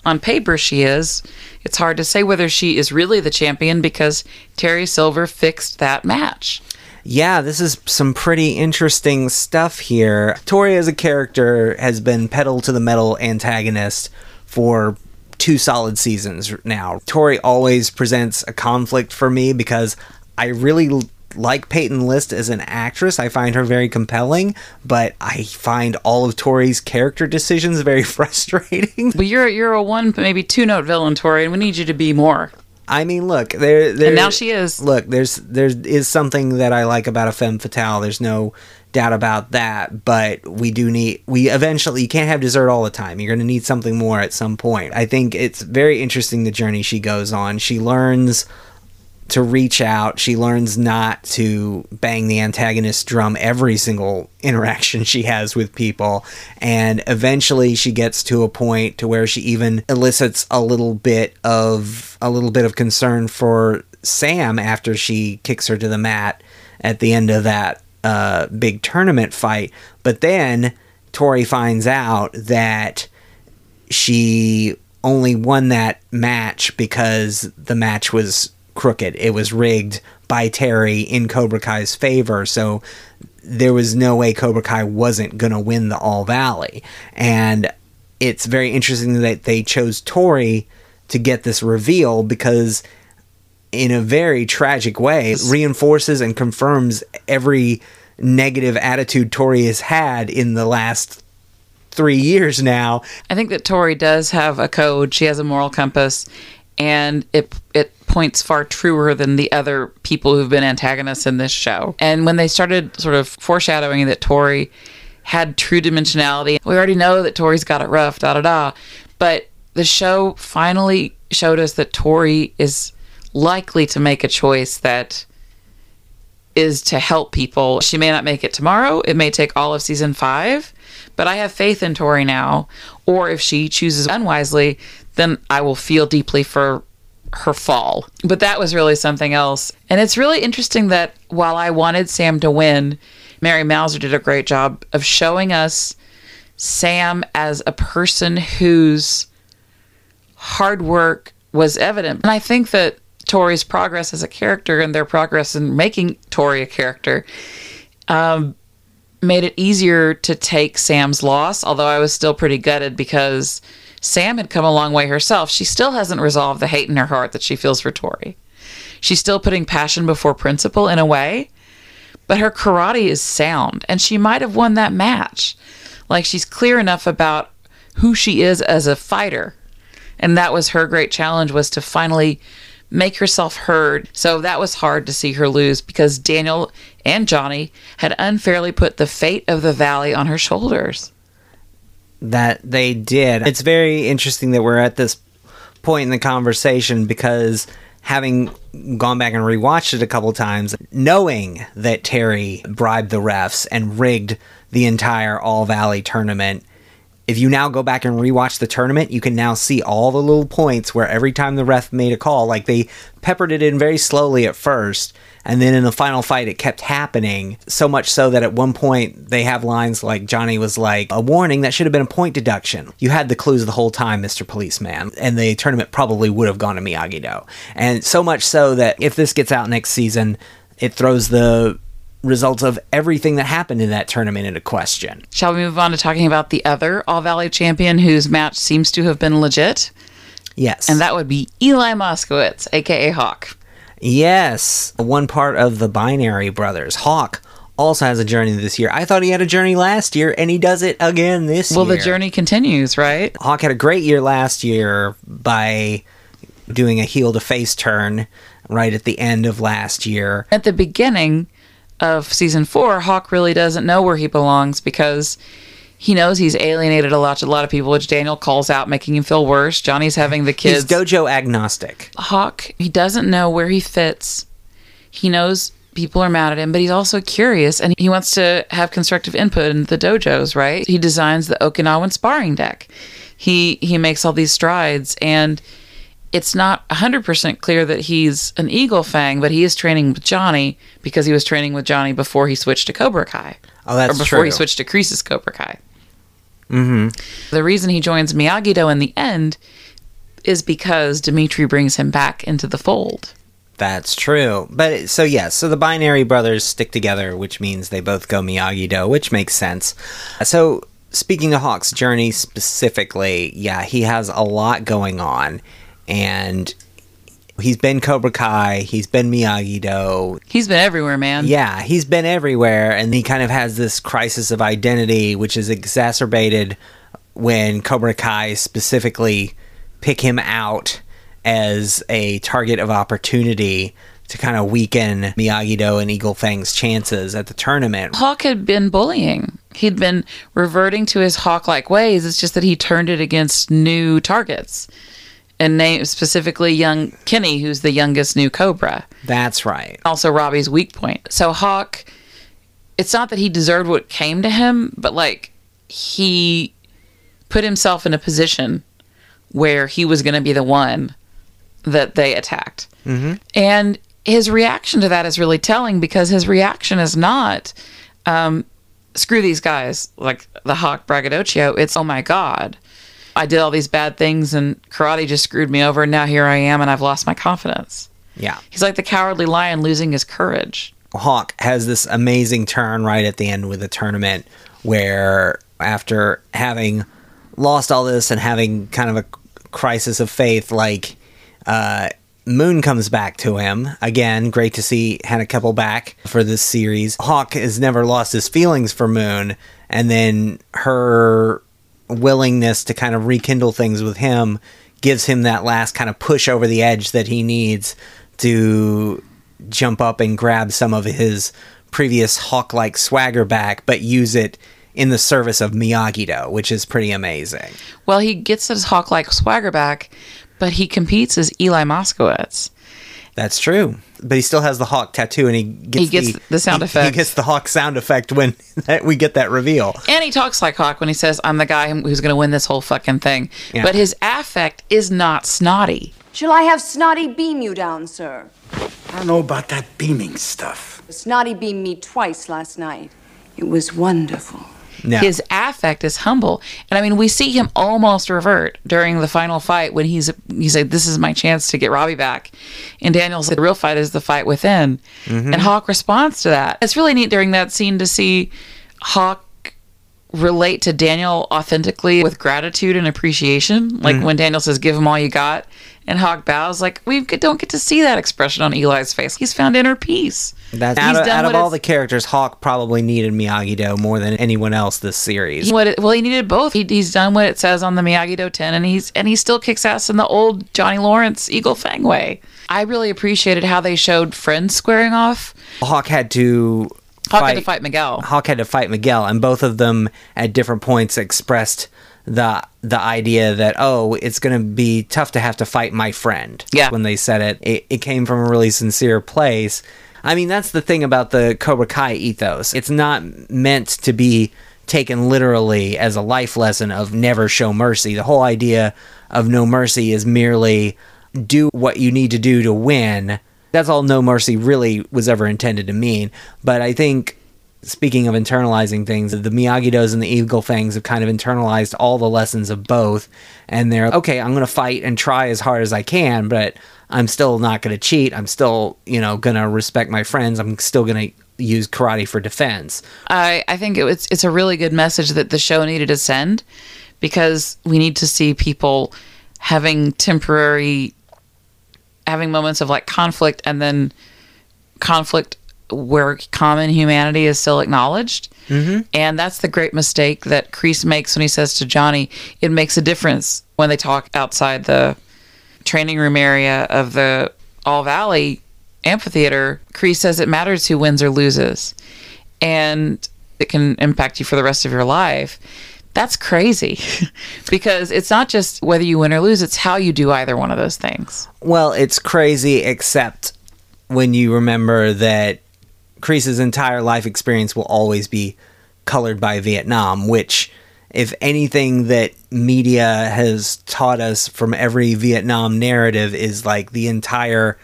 S1: on paper, she is. It's hard to say whether she is really the champion because Terry Silver fixed that match.
S2: Yeah, this is some pretty interesting stuff here. Tori as a character has been pedal to the metal antagonist for two solid seasons now. Tori always presents a conflict for me because I really like Peyton List as an actress. I find her very compelling, but I find all of Tori's character decisions very frustrating.
S1: But you're you're a one maybe two note villain, Tori, and we need you to be more.
S2: I mean, look, there, there.
S1: And now she is.
S2: Look, there's there is something that I like about a femme fatale. There's no doubt about that. But we do need we eventually you can't have dessert all the time. You're going to need something more at some point. I think it's very interesting the journey she goes on. She learns to reach out. She learns not to bang the antagonist drum every single interaction she has with people. And eventually she gets to a point to where she even elicits a little bit of a little bit of concern for Sam after she kicks her to the mat at the end of that uh, big tournament fight. But then Tori finds out that she only won that match because the match was crooked. It was rigged by Terry in Cobra Kai's favor. So there was no way Cobra Kai wasn't going to win the All Valley. And it's very interesting that they chose Tori to get this reveal because in a very tragic way reinforces and confirms every negative attitude Tori has had in the last 3 years now
S1: I think that Tori does have a code. She has a moral compass, and it it points far truer than the other people who've been antagonists in this show. And when they started sort of foreshadowing that Tori had true dimensionality, we already know that Tori's got it rough, da da da. But the show finally showed us that Tori is likely to make a choice that is to help people. She may not make it tomorrow. It may take all of season five, but I have faith in Tori now. Or if she chooses unwisely, then I will feel deeply for her fall. But that was really something else. And it's really interesting that while I wanted Sam to win, Mary Mouser did a great job of showing us Sam as a person whose hard work was evident. And I think that Tori's progress as a character and their progress in making Tori a character um, made it easier to take Sam's loss, although I was still pretty gutted because Sam had come a long way herself. She still hasn't resolved the hate in her heart that she feels for Tori. She's still putting passion before principle in a way, but her karate is sound, and she might have won that match. Like she's clear enough about who she is as a fighter. And that was her great challenge was to finally make herself heard. So that was hard to see her lose because Daniel and Johnny had unfairly put the fate of the valley on her shoulders.
S2: that they did. It's very interesting that we're at this point in the conversation because having gone back and rewatched it a couple times, knowing that Terry bribed the refs and rigged the entire All Valley tournament. If you now go back and rewatch the tournament, you can now see all the little points where every time the ref made a call, like they peppered it in very slowly at first, and then in the final fight, it kept happening. So much so that at one point, they have lines like Johnny was like, A warning, that should have been a point deduction. You had the clues the whole time, Mr. Policeman. And the tournament probably would have gone to Miyagi Do. And so much so that if this gets out next season, it throws the results of everything that happened in that tournament into question.
S1: Shall we move on to talking about the other All Valley champion whose match seems to have been legit?
S2: Yes.
S1: And that would be Eli Moskowitz, aka Hawk.
S2: Yes, one part of the Binary Brothers. Hawk also has a journey this year. I thought he had a journey last year, and he does it again this
S1: Well,
S2: year.
S1: Well, the journey continues, right?
S2: Hawk had a great year last year by doing a heel to face turn right at the end of last year.
S1: At the beginning of season four, Hawk really doesn't know where he belongs because he knows he's alienated a lot, a lot of people, which Daniel calls out, making him feel worse. Johnny's having the
S2: He's
S1: kids.
S2: dojo agnostic.
S1: Hawk, he doesn't know where he fits. He knows people are mad at him, but he's also curious and he wants to have constructive input in the dojos, right? He designs the Okinawan sparring deck. He he makes all these strides and it's not 100% clear that he's an Eagle Fang, but he is training with Johnny because he was training with Johnny before he switched to Cobra Kai.
S2: Oh, that's
S1: or before
S2: true.
S1: he switched to Kreese's Cobra Kai. Mm-hmm. The reason he joins Miyagi Do in the end is because Demetri brings him back into the fold.
S2: That's true. But so yes, so the binary brothers stick together, which means they both go Miyagi Do, which makes sense. So speaking of Hawk's journey specifically, yeah, he has a lot going on, and he's been Cobra Kai, he's been Miyagi Do,
S1: He's been everywhere, man.
S2: yeah, he's been everywhere, and he kind of has this crisis of identity, which is exacerbated when Cobra Kai specifically pick him out as a target of opportunity to kind of weaken Miyagi Do and Eagle Fang's chances at the tournament.
S1: Hawk had been bullying. He'd been reverting to his hawk like ways. It's just that he turned it against new targets. And name specifically young Kenny, who's the youngest new Cobra.
S2: That's right.
S1: Also Robbie's weak point. So Hawk it's not that he deserved what came to him, but like he put himself in a position where he was going to be the one that they attacked. Mm-hmm. And his reaction to that is really telling because his reaction is not, um, screw these guys, like the Hawk Braggadocio. It's, oh my God, I did all these bad things and karate just screwed me over. And now here I am and I've lost my confidence.
S2: Yeah.
S1: He's like the cowardly lion losing his courage.
S2: Hawk has this amazing turn right at the end with the tournament where after having lost all this and having kind of a crisis of faith like uh Moon comes back to him again. Great to see a couple back for this series. Hawk has never lost his feelings for Moon, and then her willingness to kind of rekindle things with him gives him that last kind of push over the edge that he needs to jump up and grab some of his previous hawk like swagger back, but use it in the service of Miyagi Do, which is pretty amazing.
S1: Well, he gets his hawk like swagger back, but he competes as Eli Moskowitz.
S2: That's true. But he still has the hawk tattoo and he gets,
S1: He gets the sound
S2: he-
S1: effect.
S2: He gets the hawk sound effect when that, we get that reveal.
S1: And he talks like Hawk when he says, I'm the guy who's going to win this whole fucking thing.
S2: Yeah.
S1: But his affect is not snotty.
S6: Shall I have Snotty beam you down, sir?
S5: I don't know about that beaming stuff.
S6: Snotty beamed me twice last night. It was wonderful.
S1: His affect is humble. And I mean, we see him almost revert during the final fight when he's he's like, This is my chance to get Robbie back. And Daniel said, The real fight is the fight within. Mm-hmm. And Hawk responds to that. It's really neat during that scene to see Hawk relate to Daniel authentically with gratitude and appreciation. Like mm-hmm. when Daniel says, "Give him all you got," and Hawk bows. Like we don't get to see that expression on Eli's face. He's found inner peace.
S2: That's
S1: He's
S2: out of, out of all the characters, Hawk probably needed Miyagi Do more than anyone else this series.
S1: what it, well he needed both he, he's done what it says on the miyagi-do 10 and he's and he still kicks ass in the old johnny lawrence eagle fang way i really appreciated how they showed friends squaring off
S2: Hawk had to
S1: hawk had to fight miguel
S2: Hawk had to fight Miguel, and both of them at different points expressed the the idea that oh, it's going to be tough to have to fight my friend.
S1: Yeah.
S2: When they said it, it, it came from a really sincere place. I mean, that's the thing about the Cobra Kai ethos. It's not meant to be taken literally as a life lesson of never show mercy. The whole idea of no mercy is merely do what you need to do to win. That's all no mercy really was ever intended to mean. But I think speaking of internalizing things, the Miyagi-Dos and the Eagle Fangs have kind of internalized all the lessons of both. And they're, okay, I'm going to fight and try as hard as I can, but I'm still not going to cheat. I'm still, you know, going to respect my friends. I'm still going to use karate for defense.
S1: I, I think it was, it's a really good message that the show needed to send because we need to see people having temporary having moments of like conflict and then conflict where common humanity is still acknowledged. Mm-hmm. And that's the great mistake that Kreese makes when he says to Johnny, it makes a difference when they talk outside the training room area of the All Valley amphitheater. Kreese says it matters who wins or loses. And it can impact you for the rest of your life. That's crazy because it's not just whether you win or lose, it's how you do either one of those things.
S2: Well, it's crazy, except when you remember that Kreese's entire life experience will always be colored by Vietnam, which, if anything that media has taught us from every Vietnam narrative, is like the entire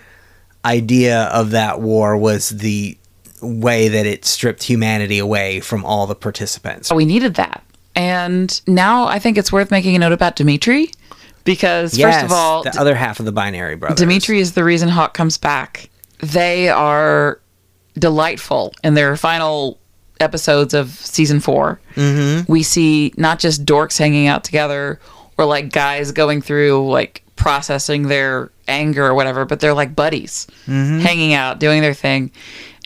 S2: idea of that war was the way that it stripped humanity away from all the participants.
S1: We needed that. And now I think it's worth making a note about Demetri because, first of all,
S2: the other half of the binary brothers.
S1: Demetri is the reason Hawk comes back. They are delightful in their final episodes of season 4 Mm-hmm. We see not just dorks hanging out together or like guys going through like processing their anger or whatever, but they're like buddies hanging out, doing their thing.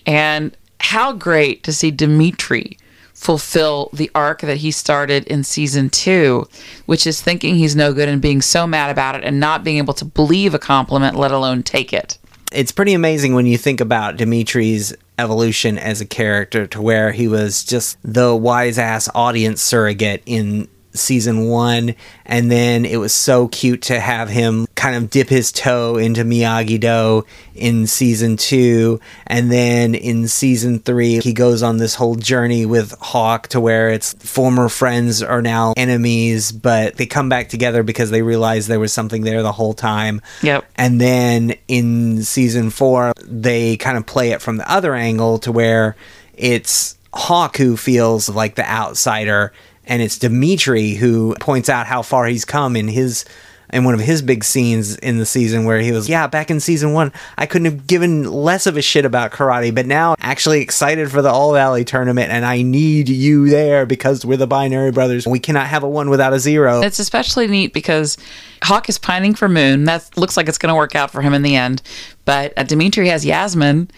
S1: And how great to see Demetri fulfill the arc that he started in season two, which is thinking he's no good and being so mad about it and not being able to believe a compliment, let alone take it.
S2: It's pretty amazing when you think about Demetri's evolution as a character to where he was just the wise ass audience surrogate in season one and then it was so cute to have him kind of dip his toe into Miyagi Do in season two and then in season three he goes on this whole journey with Hawk to where it's former friends are now enemies but they come back together because they realize there was something there the whole time
S1: Yep.
S2: and then in season four, they kind of play it from the other angle to where it's Hawk who feels like the outsider, and it's Demetri who points out how far he's come in his in one of his big scenes in the season where he was, yeah, back in season one, I couldn't have given less of a shit about karate, but now actually excited for the All Valley tournament, and I need you there because we're the Binary Brothers. We cannot have a one without a zero.
S1: It's especially neat because Hawk is pining for Moon. That looks like it's going to work out for him in the end. But uh, Demetri has Yasmin.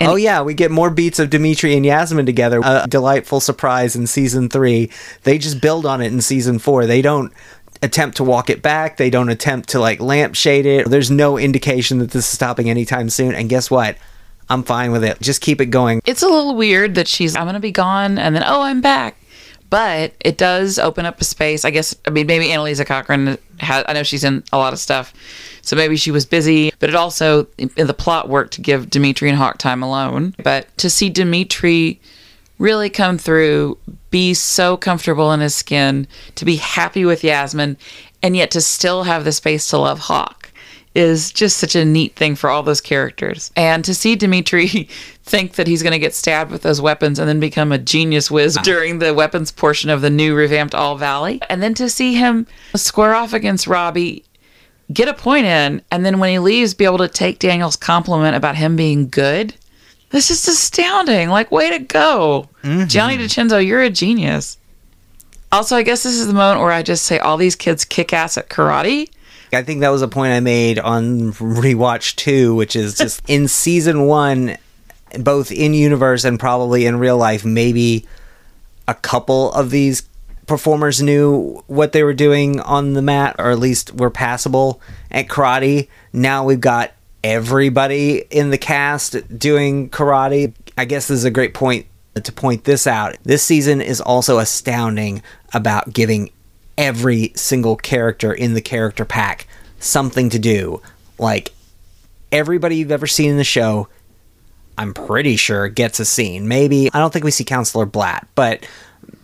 S1: And
S2: oh yeah, we get more beats of Demetri and Yasmin together. A delightful surprise in season three. They just build on it in season four. They don't attempt to walk it back. They don't attempt to like lampshade it. There's no indication that this is stopping anytime soon. And guess what? I'm fine with it. Just keep it going.
S1: it's a little weird that she's, I'm going to be gone, and then, oh, I'm back. But it does open up a space. I guess, I mean, maybe Annalisa Cochrane I know she's in a lot of stuff. So maybe she was busy, but it also, the plot worked to give Demetri and Hawk time alone. But to see Demetri really come through, be so comfortable in his skin, to be happy with Yasmin, and yet to still have the space to love Hawk is just such a neat thing for all those characters. And to see Demetri think that he's going to get stabbed with those weapons and then become a genius whiz ah. during the weapons portion of the new revamped All Valley, and then to see him square off against Robbie get a point in, and then when he leaves, be able to take Daniel's compliment about him being good. This is astounding. Like, way to go. Mm-hmm. Gianni DeCenzo, you're a genius. Also, I guess this is the moment where I just say all these kids kick ass at karate.
S2: I think that was a point I made on rewatch two, which is just in season one, both in universe and probably in real life, maybe a couple of these performers knew what they were doing on the mat, or at least were passable at karate. Now we've got everybody in the cast doing karate. I guess this is a great point to point this out. This season is also astounding about giving every single character in the character pack something to do. Like everybody you've ever seen in the show, I'm pretty sure gets a scene. Maybe I don't think we see Counselor Blatt, but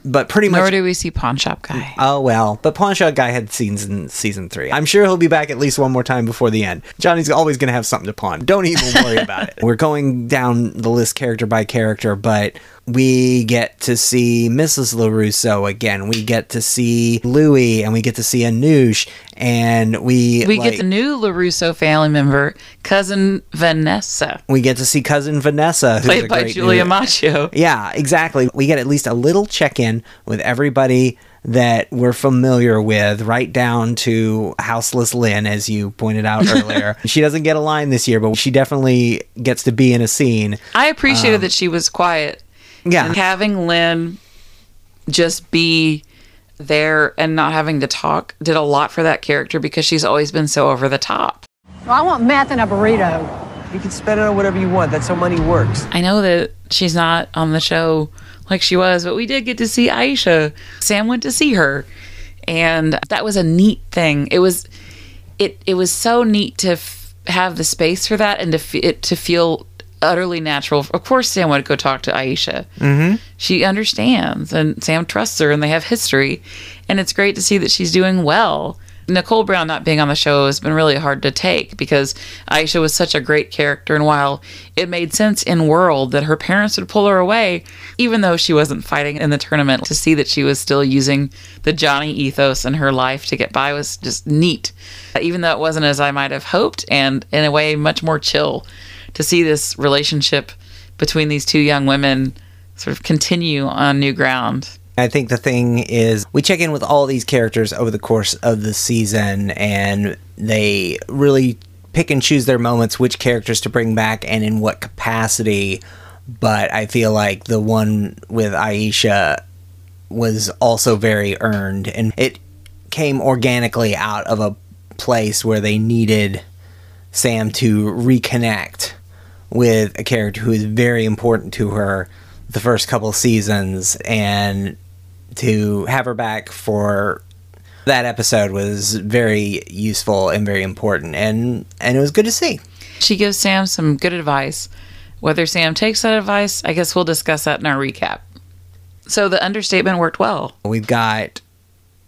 S2: but pretty much
S1: Nor do we see Pawn Shop Guy.
S2: Oh well, but Pawn Shop Guy had scenes in season three. I'm sure he'll be back at least one more time before the end. Johnny's always going to have something to pawn. Don't even worry about it. We're going down the list character by character, but we get to see Mrs. LaRusso again. We get to see Louis, and we get to see Anoush, and we
S1: We
S2: like,
S1: get the new LaRusso family member, cousin Vanessa,
S2: we get to see cousin Vanessa,
S1: played by Julia
S2: new-
S1: Macchio.
S2: Yeah, exactly. We get at least a little check in with everybody that we're familiar with, right down to Houseless Lynn, as you pointed out earlier. she doesn't get a line this year, but she definitely gets to be in a scene.
S1: I appreciated um, that she was quiet.
S2: Yeah.
S1: And having Lynn just be there and not having to talk did a lot for that character because she's always been so over the top.
S7: Well, I want meth and a burrito.
S8: You can spend it on whatever you want. That's how money works.
S1: I know that she's not on the show like she was, but we did get to see Aisha. Sam went to see her, and that was a neat thing. It was, it it was so neat to f- have the space for that and to f- it to feel utterly natural. Of course, Sam would go talk to Aisha. Mm-hmm. She understands, and Sam trusts her, and they have history, and it's great to see that she's doing well. Nicole Brown not being on the show has been really hard to take because Aisha was such a great character. And while it made sense in world that her parents would pull her away, even though she wasn't fighting in the tournament, to see that she was still using the Johnny ethos in her life to get by was just neat. Even though it wasn't as I might have hoped, and in a way, much more chill to see this relationship between these two young women sort of continue on new ground.
S2: I think the thing is, we check in with all these characters over the course of the season, and they really pick and choose their moments, which characters to bring back and in what capacity. But I feel like the one with Aisha was also very earned, and it came organically out of a place where they needed Sam to reconnect with a character who is very important to her the first couple seasons and to have her back for that episode was very useful and very important and and it was good to see
S1: She gives Sam some good advice. Whether Sam takes that advice, I guess we'll discuss that in our recap. So the understatement worked well.
S2: we've got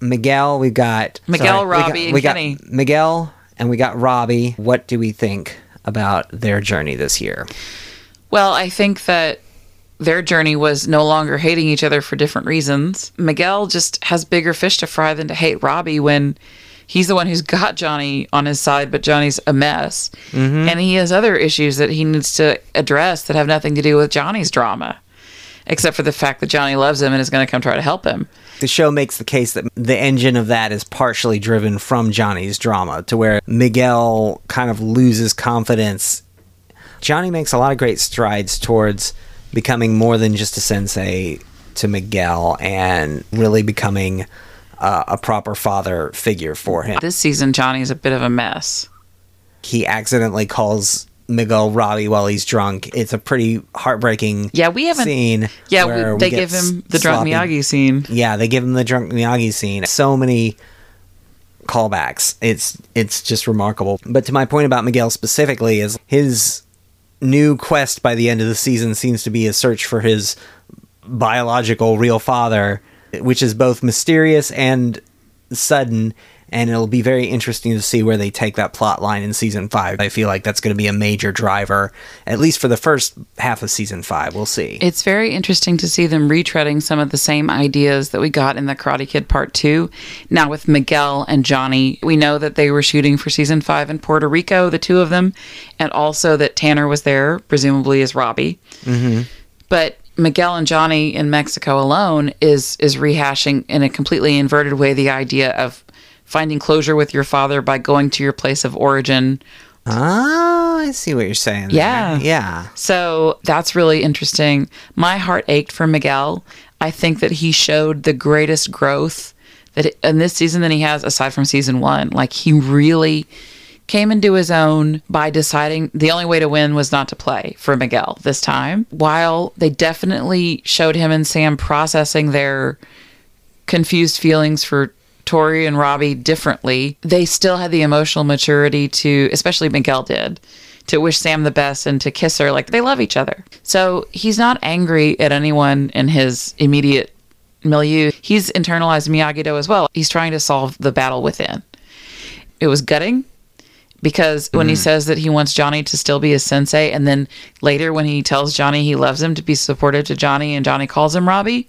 S2: miguel we've got
S1: Miguel,
S2: we got-
S1: Robbie, and
S2: we got miguel and we got robbie what do we think about their journey this year
S1: Well, I think that their journey was no longer hating each other for different reasons. Miguel just has bigger fish to fry than to hate Robbie when he's the one who's got Johnny on his side, but Johnny's a mess. Mm-hmm. And he has other issues that he needs to address that have nothing to do with Johnny's drama, except for the fact that Johnny loves him and is going to come try to help him.
S2: the show makes the case that the engine of that is partially driven from Johnny's drama, to where Miguel kind of loses confidence. Johnny makes a lot of great strides towards becoming more than just a sensei to Miguel and really becoming uh, a proper father figure for him.
S1: This season, Johnny's a bit of a mess.
S2: He accidentally calls Miguel Robbie while he's drunk. It's a pretty heartbreaking
S1: Yeah, we haven't-
S2: scene.
S1: Yeah, we,
S2: we
S1: they
S2: get
S1: give him the drunk
S2: sloppy-
S1: Miyagi scene.
S2: Yeah, they give him the drunk Miyagi scene. So many callbacks. It's it's just remarkable. But to my point about Miguel specifically is his new quest by the end of the season seems to be a search for his biological real father, which is both mysterious and sudden and it'll be very interesting to see where they take that plot line in season 5. I feel like that's going to be a major driver at least for the first half of season 5. We'll see.
S1: It's very interesting to see them retreading some of the same ideas that we got in the Karate Kid Part 2. Now, with Miguel and Johnny, we know that they were shooting for season 5 in Puerto Rico, the two of them, and also that Tanner was there, presumably as Robbie. Mm-hmm. But Miguel and Johnny in Mexico alone is is rehashing in a completely inverted way the idea of finding closure with your father by going to your place of origin.
S2: Oh, I see what you're saying. there.
S1: Yeah.
S2: Yeah.
S1: So that's really interesting. My heart ached for Miguel. I think that he showed the greatest growth that in this season than he has aside from season 1. Like he really came into his own by deciding the only way to win was not to play for Miguel this time. While they definitely showed him and Sam processing their confused feelings for Tori and Robbie differently, they still had the emotional maturity to, especially Miguel did, to wish Sam the best and to kiss her. Like they love each other. So he's not angry at anyone in his immediate milieu. He's internalized Miyagi Do as well. He's trying to solve the battle within. It was gutting because when he mm-hmm. says that he wants Johnny to still be his sensei, and then later when he tells Johnny he loves him to be supportive to Johnny, and Johnny calls him Robbie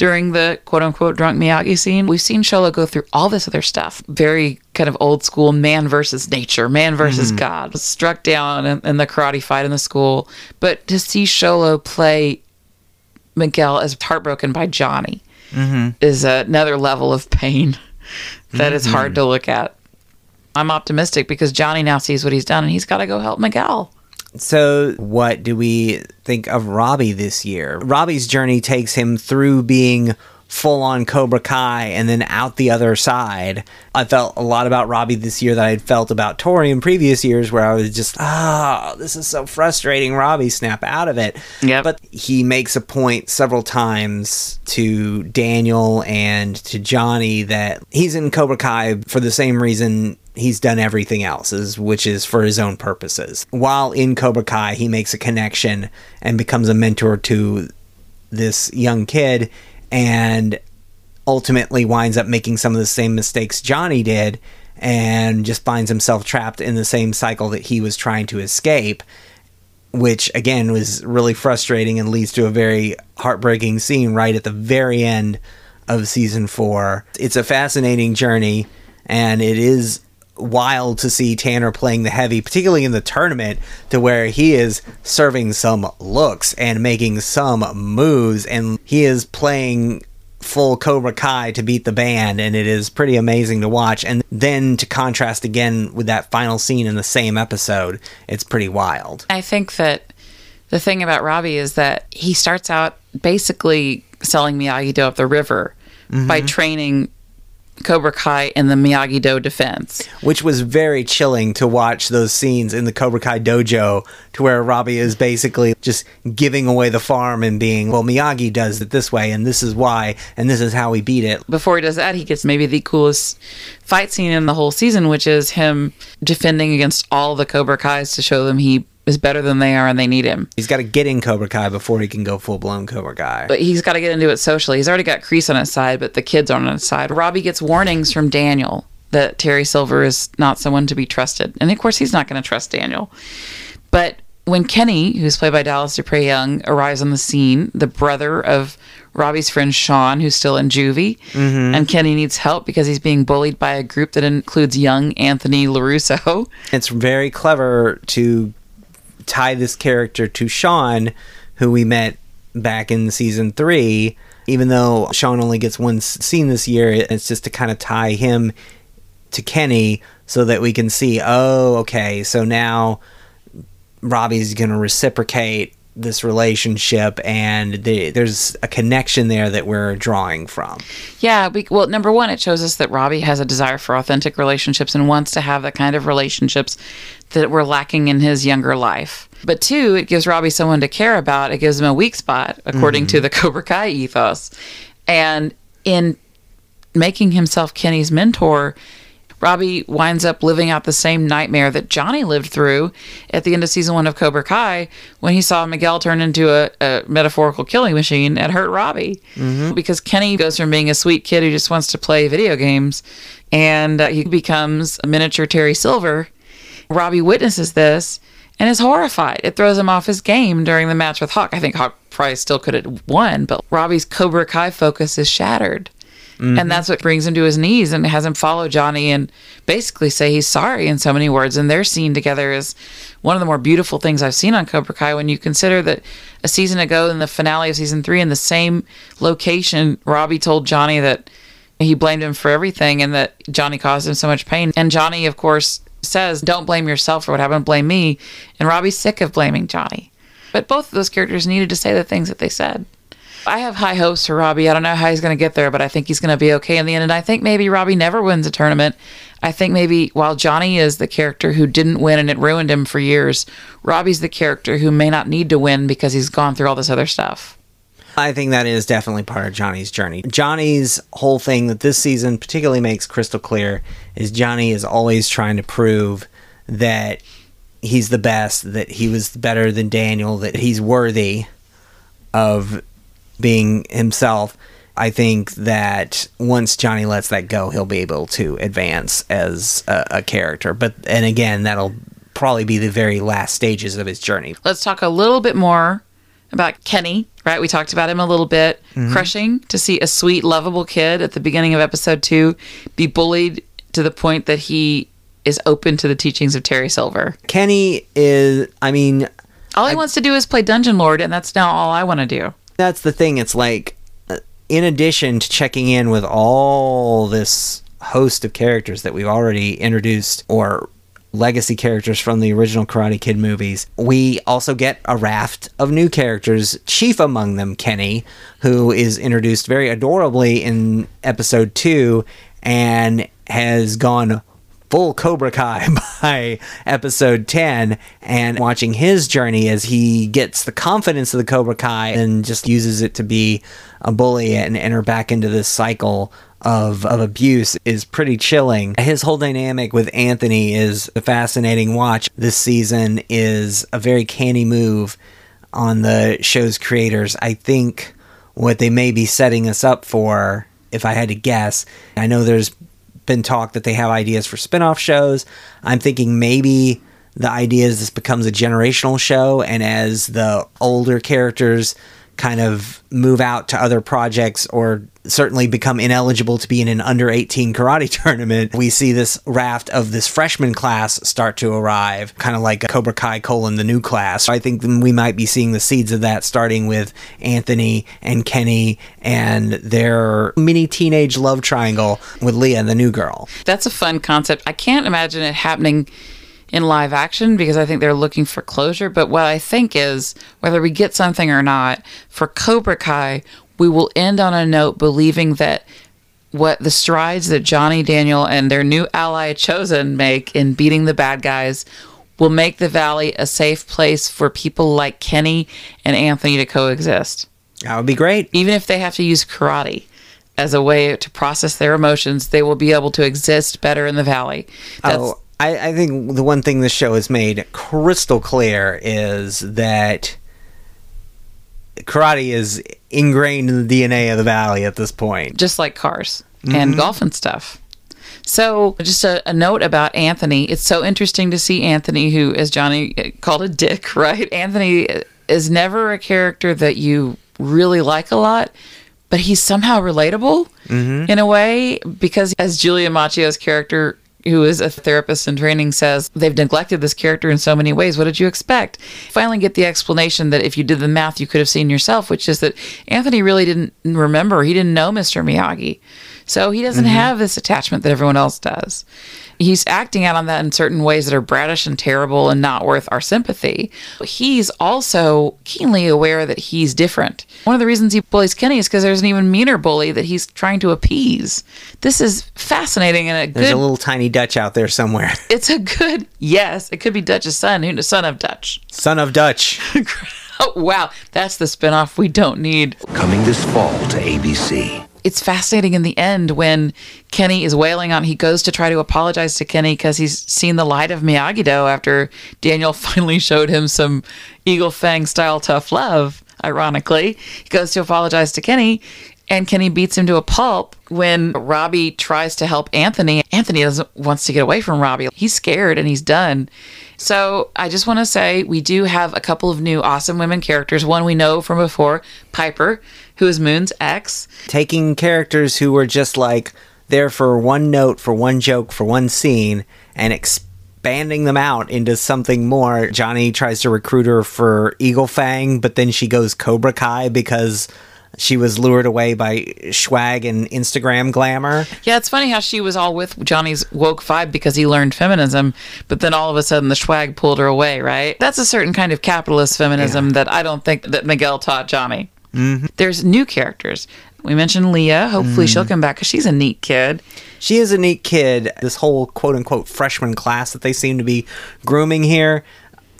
S1: during the quote unquote drunk Miyagi scene, we've seen Xolo go through all this other stuff. Very kind of old school man versus nature, man versus mm-hmm. God, struck down in, in the karate fight in the school. But to see Xolo play Miguel as heartbroken by Johnny mm-hmm. is another level of pain that is hard mm-hmm. to look at. I'm optimistic because Johnny now sees what he's done and he's got to go help Miguel.
S2: So, what do we think of Robbie this year? Robbie's journey takes him through being full on Cobra Kai and then out the other side. I felt a lot about Robbie this year that I had felt about Tori in previous years, where I was just, ah, this is so frustrating. Robbie, snap out of it.
S1: Yep.
S2: But he makes a point several times to Daniel and to Johnny that he's in Cobra Kai for the same reason he's done everything else, is, which is for his own purposes. While in Cobra Kai, he makes a connection and becomes a mentor to this young kid and ultimately winds up making some of the same mistakes Johnny did and just finds himself trapped in the same cycle that he was trying to escape which again was really frustrating and leads to a very heartbreaking scene right at the very end of season 4 it's a fascinating journey and it is wild to see Tanner playing the heavy, particularly in the tournament, to where he is serving some looks and making some moves, and he is playing full Cobra Kai to beat the band, and it is pretty amazing to watch. And then to contrast again with that final scene in the same episode, it's pretty wild.
S1: I think that the thing about Robbie is that he starts out basically selling Miyagi Do up the river by mm-hmm. training Cobra Kai and the Miyagi Do defense.
S2: Which was very chilling to watch those scenes in the Cobra Kai dojo, to where Robbie is basically just giving away the farm and being, well, Miyagi does it this way, and this is why, and this is how we beat it.
S1: Before he does that, he gets maybe the coolest fight scene in the whole season, which is him defending against all the Cobra Kais to show them he is better than they are and they need him.
S2: He's got to get in Cobra Kai before he can go full blown Cobra Kai.
S1: But he's got to get into it socially. He's already got Kreese on his side, but the kids aren't on his side. Robbie gets warnings from Daniel that Terry Silver is not someone to be trusted. And of course, he's not going to trust Daniel. But when Kenny, who's played by Dallas Dupree Young, arrives on the scene, the brother of Robbie's friend Sean, who's still in juvie, mm-hmm. and Kenny needs help because he's being bullied by a group that includes young Anthony LaRusso.
S2: it's very clever to tie this character to Sean, who we met back in season three. Even though Sean only gets one scene this year, it's just to kind of tie him to Kenny so that we can see, oh, okay, so now Robbie's going to reciprocate this relationship and the, there's a connection there that we're drawing from.
S1: Yeah, we, well, number one, it shows us that Robbie has a desire for authentic relationships and wants to have the kind of relationships that were lacking in his younger life. But two, it gives Robbie someone to care about. It gives him a weak spot, according to the Cobra Kai ethos. And in making himself Kenny's mentor, Robbie winds up living out the same nightmare that Johnny lived through at the end of season one of Cobra Kai when he saw Miguel turn into a, a metaphorical killing machine and hurt Robbie. Because Kenny goes from being a sweet kid who just wants to play video games and uh, he becomes a miniature Terry Silver. Robbie witnesses this and is horrified. It throws him off his game during the match with Hawk. I think Hawk probably still could have won, but Robbie's Cobra Kai focus is shattered And mm-hmm. that's what brings him to his knees and has him follow Johnny and basically say he's sorry in so many words. And their scene together is one of the more beautiful things I've seen on Cobra Kai when you consider that a season ago in the finale of season three in the same location, Robbie told Johnny that he blamed him for everything and that Johnny caused him so much pain. And Johnny, of course, says, Don't blame yourself for what happened, blame me. And Robbie's sick of blaming Johnny. But both of those characters needed to say the things that they said. I have high hopes for Robbie. I don't know how he's going to get there, but I think he's going to be okay in the end. And I think maybe Robbie never wins a tournament. I think maybe while Johnny is the character who didn't win and it ruined him for years, Robbie's the character who may not need to win because he's gone through all this other stuff.
S2: I think that is definitely part of Johnny's journey. Johnny's whole thing that this season particularly makes crystal clear is Johnny is always trying to prove that he's the best, that he was better than Daniel, that he's worthy of being himself. I think that once Johnny lets that go, he'll be able to advance as a, a character. But and again, that'll probably be the very last stages of his journey.
S1: Let's talk a little bit more about Kenny, right? We talked about him a little bit. Crushing to see a sweet, lovable kid at the beginning of episode two be bullied to the point that he is open to the teachings of Terry Silver.
S2: Kenny is, I mean,
S1: All he wants to do is play Dungeon Lord, and that's now all I want to do.
S2: that's the thing. It's like, uh, in addition to checking in with all this host of characters that we've already introduced or legacy characters from the original Karate Kid movies, we also get a raft of new characters, chief among them Kenny, who is introduced very adorably in episode two and has gone full Cobra Kai by episode 10 and watching his journey as he gets the confidence of the Cobra Kai and just uses it to be a bully and enter back into this cycle of, of abuse is pretty chilling. His whole dynamic with Anthony is a fascinating watch. This season is a very canny move on the show's creators. I think what they may be setting us up for, if I had to guess, I know there's been talk that they have ideas for spin-off shows. I'm thinking maybe the idea is this becomes a generational show and as the older characters kind of move out to other projects or certainly become ineligible to be in an under 18 karate tournament, we see this raft of this freshman class start to arrive, kind of like a Cobra Kai colon the new class. I think we might be seeing the seeds of that starting with Anthony and Kenny and their mini teenage love triangle with Leah, and the new girl.
S1: That's a fun concept. I can't imagine it happening in live action because I think they're looking for closure. But what I think is whether we get something or not, for Cobra Kai, we will end on a note believing that what the strides that Johnny Daniel and their new ally Chozen make in beating the bad guys will make the valley a safe place for people like Kenny and Anthony to coexist.
S2: That would be great.
S1: Even if they have to use karate as a way to process their emotions, they will be able to exist better in the valley. Oh, That's,
S2: oh, I, I think the one thing this show has made crystal clear is that karate is ingrained in the DNA of the valley at this point.
S1: just like cars mm-hmm. and golf and stuff. So, just a, a note about Anthony. It's so interesting to see Anthony, who, as Johnny called a dick, right? Anthony is never a character that you really like a lot, but he's somehow relatable mm-hmm. in a way because, as Julia Macchio's character, who is a therapist in training, says, they've neglected this character in so many ways. What did you expect? Finally, get the explanation that if you did the math, you could have seen yourself, which is that Anthony really didn't remember. He didn't know Mr. Miyagi. So he doesn't mm-hmm. have this attachment that everyone else does. He's acting out on that in certain ways that are bratish and terrible and not worth our sympathy. He's also keenly aware that he's different. One of the reasons he bullies Kenny is because there's an even meaner bully that he's trying to appease. This is fascinating and a
S2: There's
S1: good.
S2: a little tiny Dutch out there somewhere.
S1: it's a good yes. It could be Dutch's son, who son of Dutch.
S2: Son of Dutch.
S1: Oh wow, that's the spinoff we don't need.
S9: Coming this fall to ABC.
S1: It's fascinating in the end when Kenny is wailing on. He goes to try to apologize to Kenny because he's seen the light of Miyagi Do after Daniel finally showed him some Eagle Fang style tough love. Ironically, he goes to apologize to Kenny, and Kenny beats him to a pulp when Robbie tries to help Anthony. Anthony doesn't wants to get away from Robbie. He's scared and he's done. So I just want to say we do have a couple of new awesome women characters. One we know from before, Piper, who is Moon's ex.
S2: Taking characters who were just like there for one note, for one joke, for one scene, and expanding them out into something more. Johnny tries to recruit her for Eagle Fang, but then she goes Cobra Kai because she was lured away by swag and Instagram glamour.
S1: Yeah, it's funny how she was all with Johnny's woke vibe because he learned feminism, but then all of a sudden the swag pulled her away, right? That's a certain kind of capitalist feminism that I don't think that Miguel taught Johnny.
S2: Mm-hmm.
S1: There's new characters. We mentioned Leah. Hopefully she'll come back because she's a neat kid.
S2: She is a neat kid. This whole quote unquote freshman class that they seem to be grooming here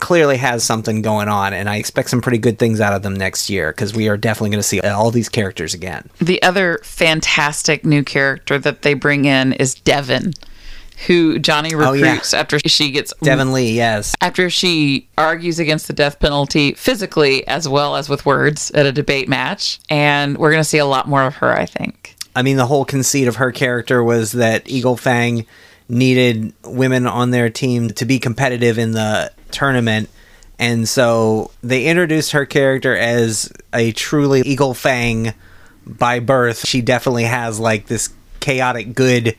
S2: clearly has something going on, and I expect some pretty good things out of them next year because we are definitely going to see all these characters again.
S1: The other fantastic new character that they bring in is Devon, who Johnny
S2: Oh, yeah.
S1: recruits after she gets
S2: Devon Lee, yes.
S1: after she argues against the death penalty physically as well as with words at a debate match. And we're going to see a lot more of her, I think.
S2: I mean, the whole conceit of her character was that Eagle Fang needed women on their team to be competitive in the tournament. And so they introduced her character as a truly Eagle Fang by birth. She definitely has like this chaotic good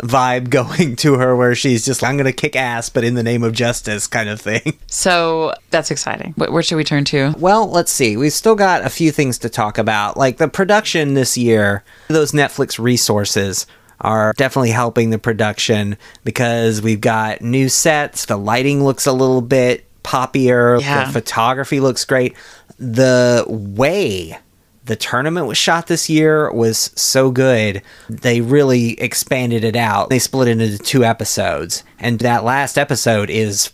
S2: vibe going to her where she's just, I'm going to kick ass, but in the name of justice kind of thing.
S1: So that's exciting. Wh- Where should we turn to?
S2: Well, let's see. We've still got a few things to talk about. Like the production this year, those Netflix resources are definitely helping the production because we've got new sets. The lighting looks a little bit poppier.
S1: Yeah.
S2: The photography looks great. The way the tournament was shot this year was so good. They really expanded it out. They split it into two episodes. And that last episode is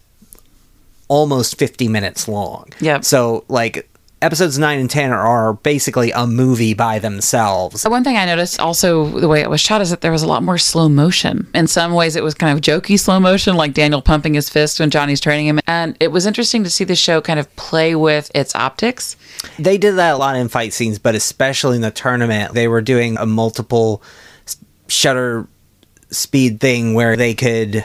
S2: almost 50 minutes long.
S1: Yep.
S2: So, like, episodes 9 and 10 are, basically a movie by themselves.
S1: One thing I noticed also the way it was shot is that there was a lot more slow motion. In some ways, it was kind of jokey slow motion, like Daniel pumping his fist when Johnny's training him. And it was interesting to see the show kind of play with its optics.
S2: They did that a lot in fight scenes, but especially in the tournament, they were doing a multiple shutter speed thing where they could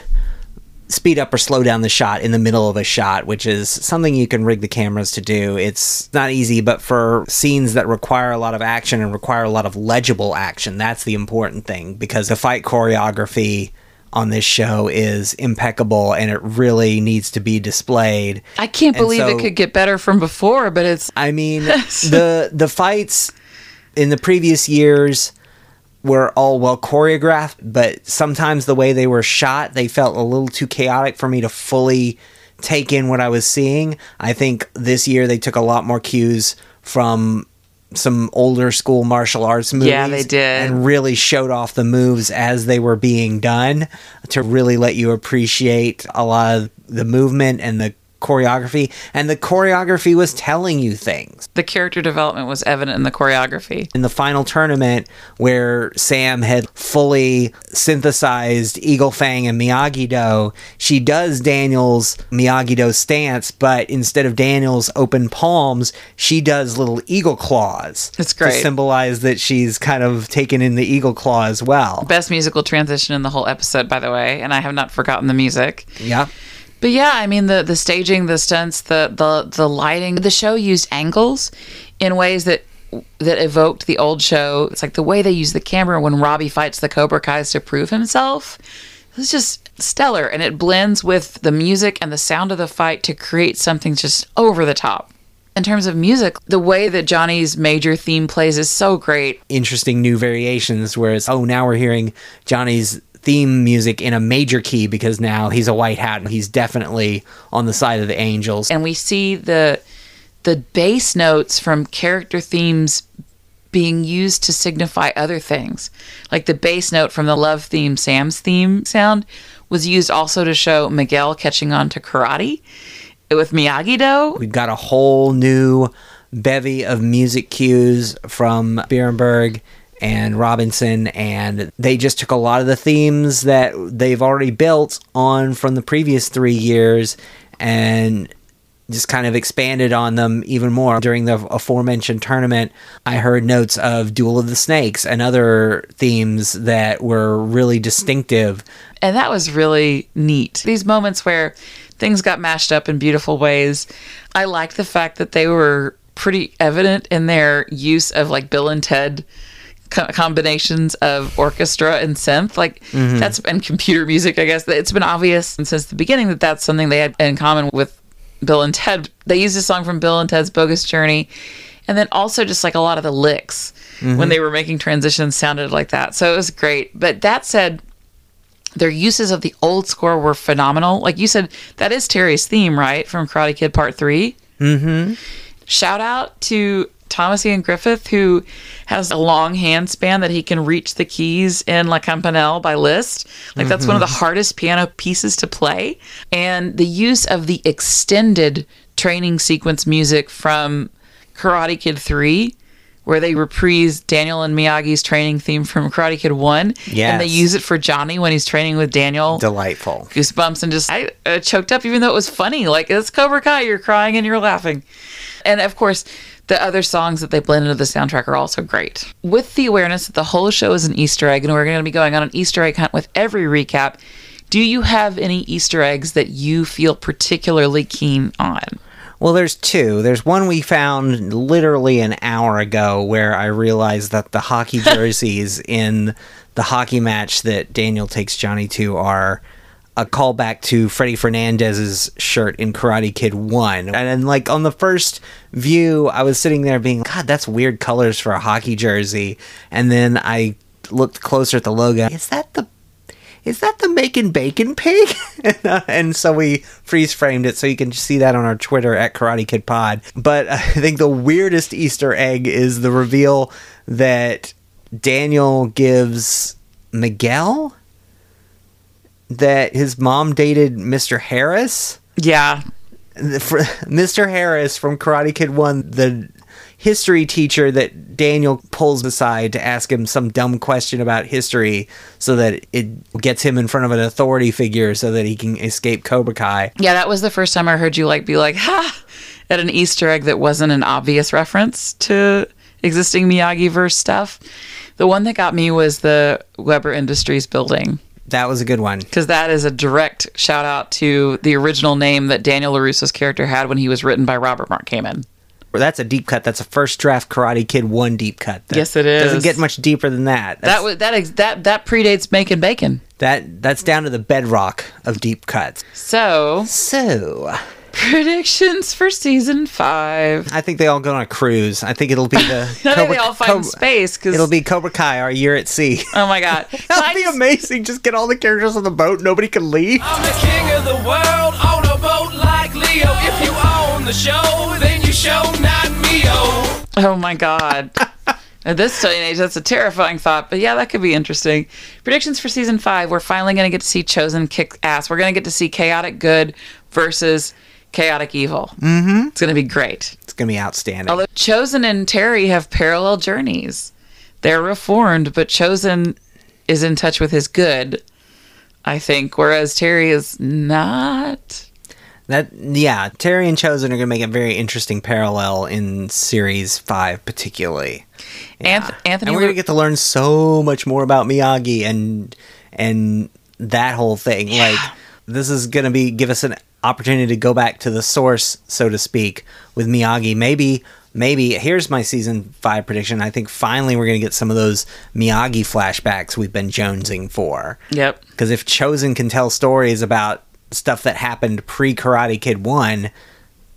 S2: speed up or slow down the shot in the middle of a shot, which is something you can rig the cameras to do. It's not easy, but for scenes that require a lot of action and require a lot of legible action, that's the important thing because the fight choreography on this show is impeccable and it really needs to be displayed.
S1: I can't
S2: And
S1: believe
S2: so-
S1: it could get better from before, but it's
S2: I mean, the the fights in the previous years were all well choreographed, but sometimes the way they were shot, they felt a little too chaotic for me to fully take in what I was seeing. I think this year they took a lot more cues from some older school martial arts movies.
S1: Yeah, they did.
S2: And really showed off the moves as they were being done to really let you appreciate a lot of the movement and the choreography. And the choreography was telling you things.
S1: the character development was evident in the choreography.
S2: In the final tournament, where Sam had fully synthesized Eagle Fang and Miyagi Do, she does Daniel's Miyagi Do stance, but instead of Daniel's open palms, she does little eagle claws.
S1: It's great.
S2: To symbolize that she's kind of taken in the eagle claw as well.
S1: Best musical transition in the whole episode, by the way, and I have not forgotten the music.
S2: Yeah.
S1: But yeah, I mean the the staging, the stunts, the the the lighting. The show used angles in ways that that evoked the old show. It's like the way they use the camera when Robbie fights the Cobra Kai's to prove himself. It's just stellar, and it blends with the music and the sound of the fight to create something just over the top. In terms of music, the way that Johnny's major theme plays is so great.
S2: interesting new variations where it's oh now we're hearing Johnny's theme music in a major key because now he's a white hat and he's definitely on the side of the angels.
S1: and we see the the bass notes from character themes being used to signify other things. Like the bass note from the love theme, Sam's theme sound, was used also to show Miguel catching on to karate with Miyagi Do.
S2: We've got a whole new bevy of music cues from Birenberg and Robinson, and they just took a lot of the themes that they've already built on from the previous three years and just kind of expanded on them even more. During the aforementioned tournament, I heard notes of Duel of the Snakes and other themes that were really distinctive.
S1: And that was really neat. These moments where things got mashed up in beautiful ways. I liked the fact that they were pretty evident in their use of like Bill and Ted co- combinations of orchestra and synth like mm-hmm. that's and computer music i guess. It's been obvious since the beginning that that's something they had in common with bill and ted. They used a song from bill and ted's bogus journey and then also just like a lot of the licks when mm-hmm. they were making transitions sounded like that. So it was great. But that said their uses of the old score were phenomenal. Like you said that is terry's theme right from karate kid part 3 mm-hmm. Shout out to Thomas Ian Griffith, who has a long hand span that he can reach the keys in La Campanella by Liszt. Like, that's one of the hardest piano pieces to play. And the use of the extended training sequence music from Karate Kid 3. Where they reprise Daniel and Miyagi's training theme from Karate Kid 1. And they use it for Johnny when he's training with Daniel
S2: Delightful.
S1: goosebumps and just I uh, choked up even though it was funny. Like it's Cobra Kai, you're crying and you're laughing. And of course, the other songs that they blend into the soundtrack are also great. With the awareness that the whole show is an Easter egg and we're going to be going on an Easter egg hunt with every recap, do you have any Easter eggs that you feel particularly keen on?
S2: Well, there's two. There's one we found literally an hour ago where I realized that the hockey jerseys in the hockey match that Daniel takes Johnny to are a callback to Freddie Fernandez's shirt in Karate Kid 1. And then, like, on the first view, I was sitting there being, God, that's weird colors for a hockey jersey. And then I looked closer at the logo. Is that the is that the making bacon pig? Uh, and so we freeze framed it so you can see that on our Twitter at Karate Kid Pod. But uh, I think the weirdest Easter egg is the reveal that Daniel gives Miguel that his mom dated Mr. Harris.
S1: Yeah.
S2: Fr- Mr. Harris from Karate Kid 1, the history teacher that Daniel pulls aside to ask him some dumb question about history so that it gets him in front of an authority figure so that he can escape Cobra Kai.
S1: Yeah, that was the first time I heard you like be like, ha, at an Easter egg that wasn't an obvious reference to existing Miyagi verse stuff. The one that got me was the Weber Industries building
S2: That was a good one.
S1: because that is a direct shout out to the original name that Daniel LaRusso's character had when he was written by Robert Mark Kamen.
S2: That's a deep cut. That's a first draft Karate Kid 1 deep cut. That
S1: Yes, it
S2: Doesn't get much deeper than that. That's,
S1: That was that ex- that that predates making bacon.
S2: that that's down to the bedrock of deep cuts.
S1: So
S2: So,
S1: predictions for season five.
S2: I think they all go on a cruise. I think it'll be the
S1: I think they all find space because
S2: It'll be Cobra Kai, our year at sea.
S1: oh my god.
S2: That'd be amazing. Just get all the characters on the boat. Nobody can leave.
S10: I'm the king of the world on a boat like Leo. If you own the show, then you show not me-o.
S1: Oh my god. At this day and age, that's a terrifying thought. But yeah, that could be interesting. Predictions for season five. We're finally going to get to see Chozen kick ass. We're going to get to see chaotic good versus chaotic evil. Mm-hmm. It's going to be great.
S2: It's gonna be outstanding.
S1: Although Chozen and Terry have parallel journeys. They're reformed, but Chozen is in touch with his good, I think, whereas Terry is not.
S2: That yeah, Terry and Chozen are gonna make a very interesting parallel in series five, particularly.
S1: Anth- Anthony,
S2: and we're gonna get to learn so much more about Miyagi and and that whole thing. Like this is gonna be give us an opportunity to go back to the source, so to speak, with Miyagi. Maybe maybe here's my season five prediction. I think finally we're gonna get some of those Miyagi flashbacks we've been jonesing for.
S1: Yep.
S2: Because if Chozen can tell stories about stuff that happened pre Karate Kid 1,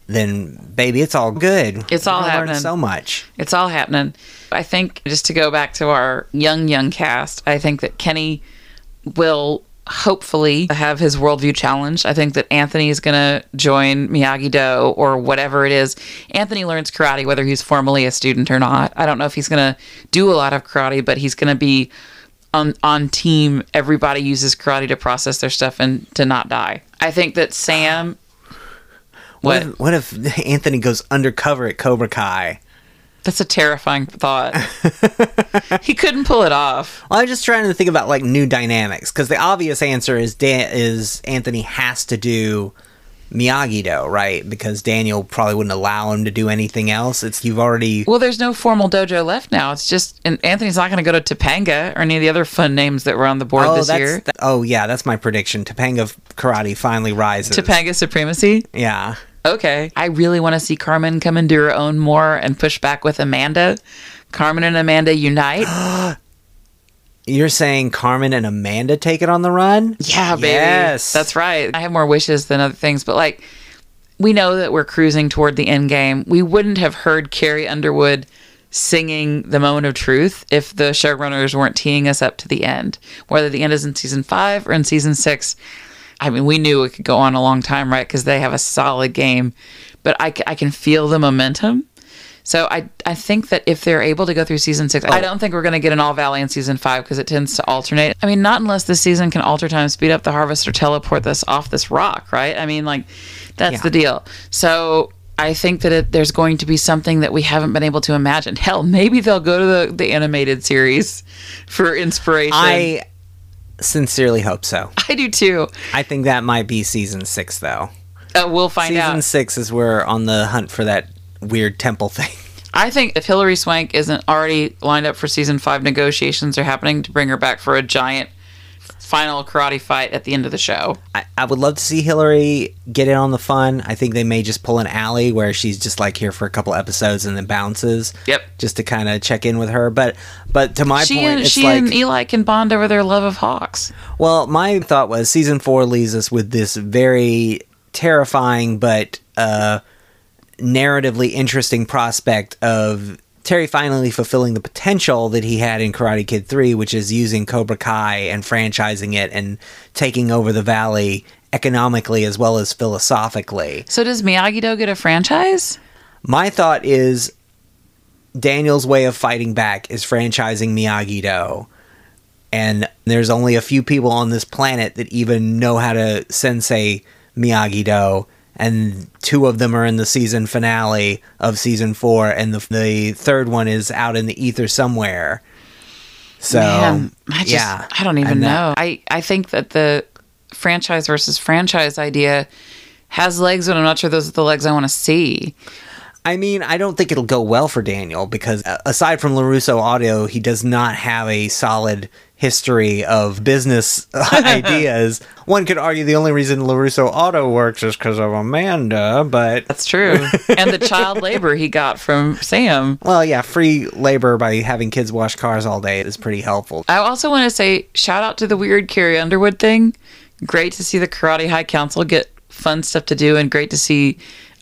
S2: then baby, it's all good.
S1: It's all happening.
S2: so much.
S1: It's all happening. I think just to go back to our young, young cast, I think that Kenny will hopefully have his worldview challenged. I think that Anthony is going to join Miyagi Do or whatever it is. Anthony learns karate whether he's formally a student or not. I don't know if he's going to do a lot of karate, but he's going to be on on team. Everybody uses karate to process their stuff and to not die. I think that Sam.
S2: What?
S1: What?
S2: if, what if Anthony goes undercover at Cobra Kai?
S1: That's a terrifying thought. he couldn't pull it off.
S2: Well, I'm just trying to think about like new dynamics because the obvious answer is Dan- is Anthony has to do Miyagi Do, right? Because Daniel probably wouldn't allow him to do anything else. It's you've already
S1: Well, there's no formal dojo left now. It's just, and Anthony's not going to go to Topanga or any of the other fun names that were on the board
S2: oh,
S1: this year.
S2: that- oh yeah, that's my prediction. Topanga karate finally rises.
S1: Topanga supremacy.
S2: Yeah.
S1: Okay. I really want to see Carmen come into her own more and push back with Amanda. Carmen and Amanda unite.
S2: You're saying Carmen and Amanda take it on the run?
S1: Yeah, baby.
S2: Yes.
S1: That's right. I have more wishes than other things, but like we know that we're cruising toward the end game. We wouldn't have heard Carrie Underwood singing the moment of truth if the showrunners weren't teeing us up to the end. Whether the end is in season five or in season six. I mean, we knew it could go on a long time, right? Because they have a solid game, but I, I can feel the momentum. So I I think that if they're able to go through season six, I oh. don't think we're going to get an All Valley in season five because it tends to alternate. I mean, not unless this season can alter time, speed up the harvest, or teleport this off this rock, right? I mean, like that's
S2: Yeah.
S1: the deal. So I think that it, there's going to be something that we haven't been able to imagine. Hell, maybe they'll go to the, the animated series for inspiration.
S2: I sincerely hope so.
S1: I do too.
S2: I think that might be season six, though.
S1: Uh, we'll find
S2: season
S1: out.
S2: six is we're on the hunt for that weird temple thing.
S1: I think if Hilary Swank isn't already lined up for season five, negotiations are happening to bring her back for a giant final karate fight at the end of the show.
S2: I, I would love to see Hilary get in on the fun. I think they may just pull an Ali where she's just like here for a couple episodes and then bounces.
S1: Yep.
S2: Just to kind of check in with her. But but to my
S1: she
S2: point,
S1: and she
S2: like
S1: and Eli can bond over their love of hawks.
S2: Well, my thought was season four leaves us with this very terrifying but uh, narratively interesting prospect of Terry finally fulfilling the potential that he had in Karate Kid 3, which is using Cobra Kai and franchising it and taking over the valley economically as well as philosophically.
S1: So does Miyagi Do get a franchise?
S2: My thought is Daniel's way of fighting back is franchising Miyagi Do. And there's only a few people on this planet that even know how to sensei Miyagi Do. And two of them are in the season finale of season four, and the, the third one is out in the ether somewhere. So,
S1: Man, I just
S2: yeah.
S1: I don't even know. I I think that the franchise versus franchise idea has legs, but I'm not sure those are the legs I want to see.
S2: I mean, I don't think it'll go well for Daniel because uh, aside from LaRusso Audio, he does not have a solid history of business ideas. One could argue the only reason LaRusso Auto works is because of Amanda, but
S1: That's true. and the child labor he got from Sam.
S2: well, yeah, free labor by having kids wash cars all day is pretty helpful.
S1: I also want to say shout out to the weird Carrie Underwood thing. Great to see the Karate High Council get fun stuff to do, and great to see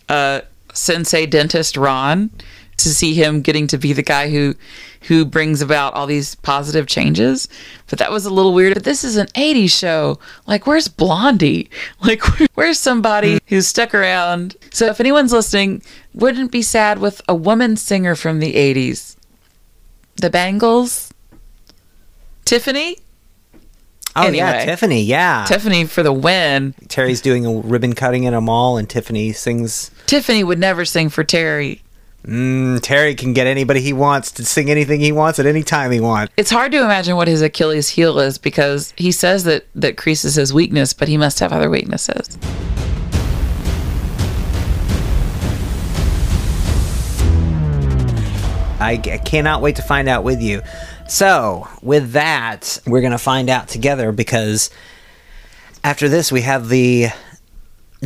S1: uh, Sensei Dentist Ron to see him getting to be the guy who who brings about all these positive changes. But that was a little weird. But this is an 80s show. Like, where's Blondie? Like, where's somebody hmm. who's stuck around? So, if anyone's listening, wouldn't be sad with a woman singer from the 80s. The Bangles? Tiffany?
S2: Oh yeah, Tiffany, yeah.
S1: Tiffany for the win.
S2: Terry's doing a ribbon cutting in a mall, and Tiffany sings.
S1: Tiffany would never sing for Terry.
S2: Mm, Terry can get anybody he wants to sing anything he wants at any time he wants.
S1: It's hard to imagine what his Achilles heel is because he says that that Kreese is his weakness, but he must have other weaknesses.
S2: I, I cannot wait to find out with you. So, with that, we're going to find out together because after this, we have the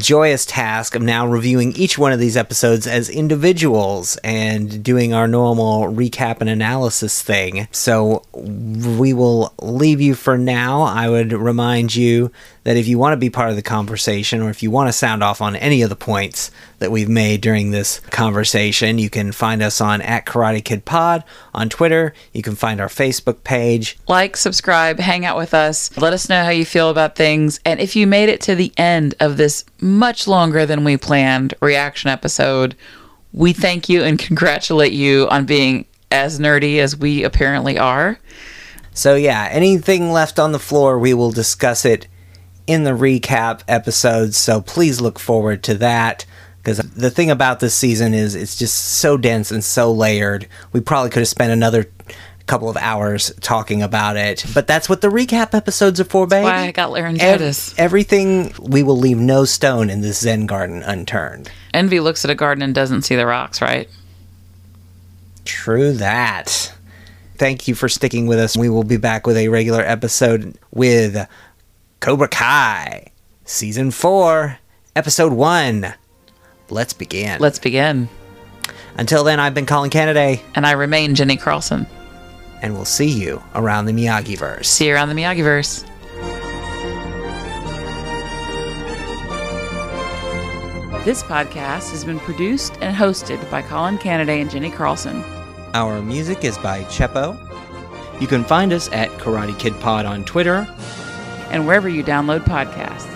S2: joyous task of now reviewing each one of these episodes as individuals and doing our normal recap and analysis thing. So we will leave you for now. I would remind you that if you want to be part of the conversation or if you want to sound off on any of the points that we've made during this conversation, you can find us on at Karate Kid Pod on Twitter. You can find our Facebook page.
S1: Like, subscribe, hang out with us. Let us know how you feel about things. And if you made it to the end of this much longer than we planned reaction episode, we thank you and congratulate you on being as nerdy as we apparently are.
S2: So, yeah, anything left on the floor, we will discuss it in the recap episodes. So, please look forward to that. Because the thing about this season is it's just so dense and so layered. We probably could have spent another couple of hours talking about it. But that's what the recap episodes are for, baby.
S1: Why I got laryngitis.
S2: Ev- everything, we will leave no stone in this Zen garden unturned.
S1: Envy looks at a garden and doesn't see the rocks, right?
S2: True that. Thank you for sticking with us. We will be back with a regular episode with Cobra Kai, Season 4, Episode 1. Let's begin.
S1: Let's begin.
S2: Until then, I've been Colin Kennedy,
S1: And I remain Jenny Carlson.
S2: and we'll see you around the Miyagi-verse.
S1: See you around the Miyagi-verse. This podcast has been produced and hosted by Colin Kennedy and Jenny Carlson.
S2: Our music is by Chepo. You can find us at Karate Kid Pod on Twitter.
S1: And wherever you download podcasts.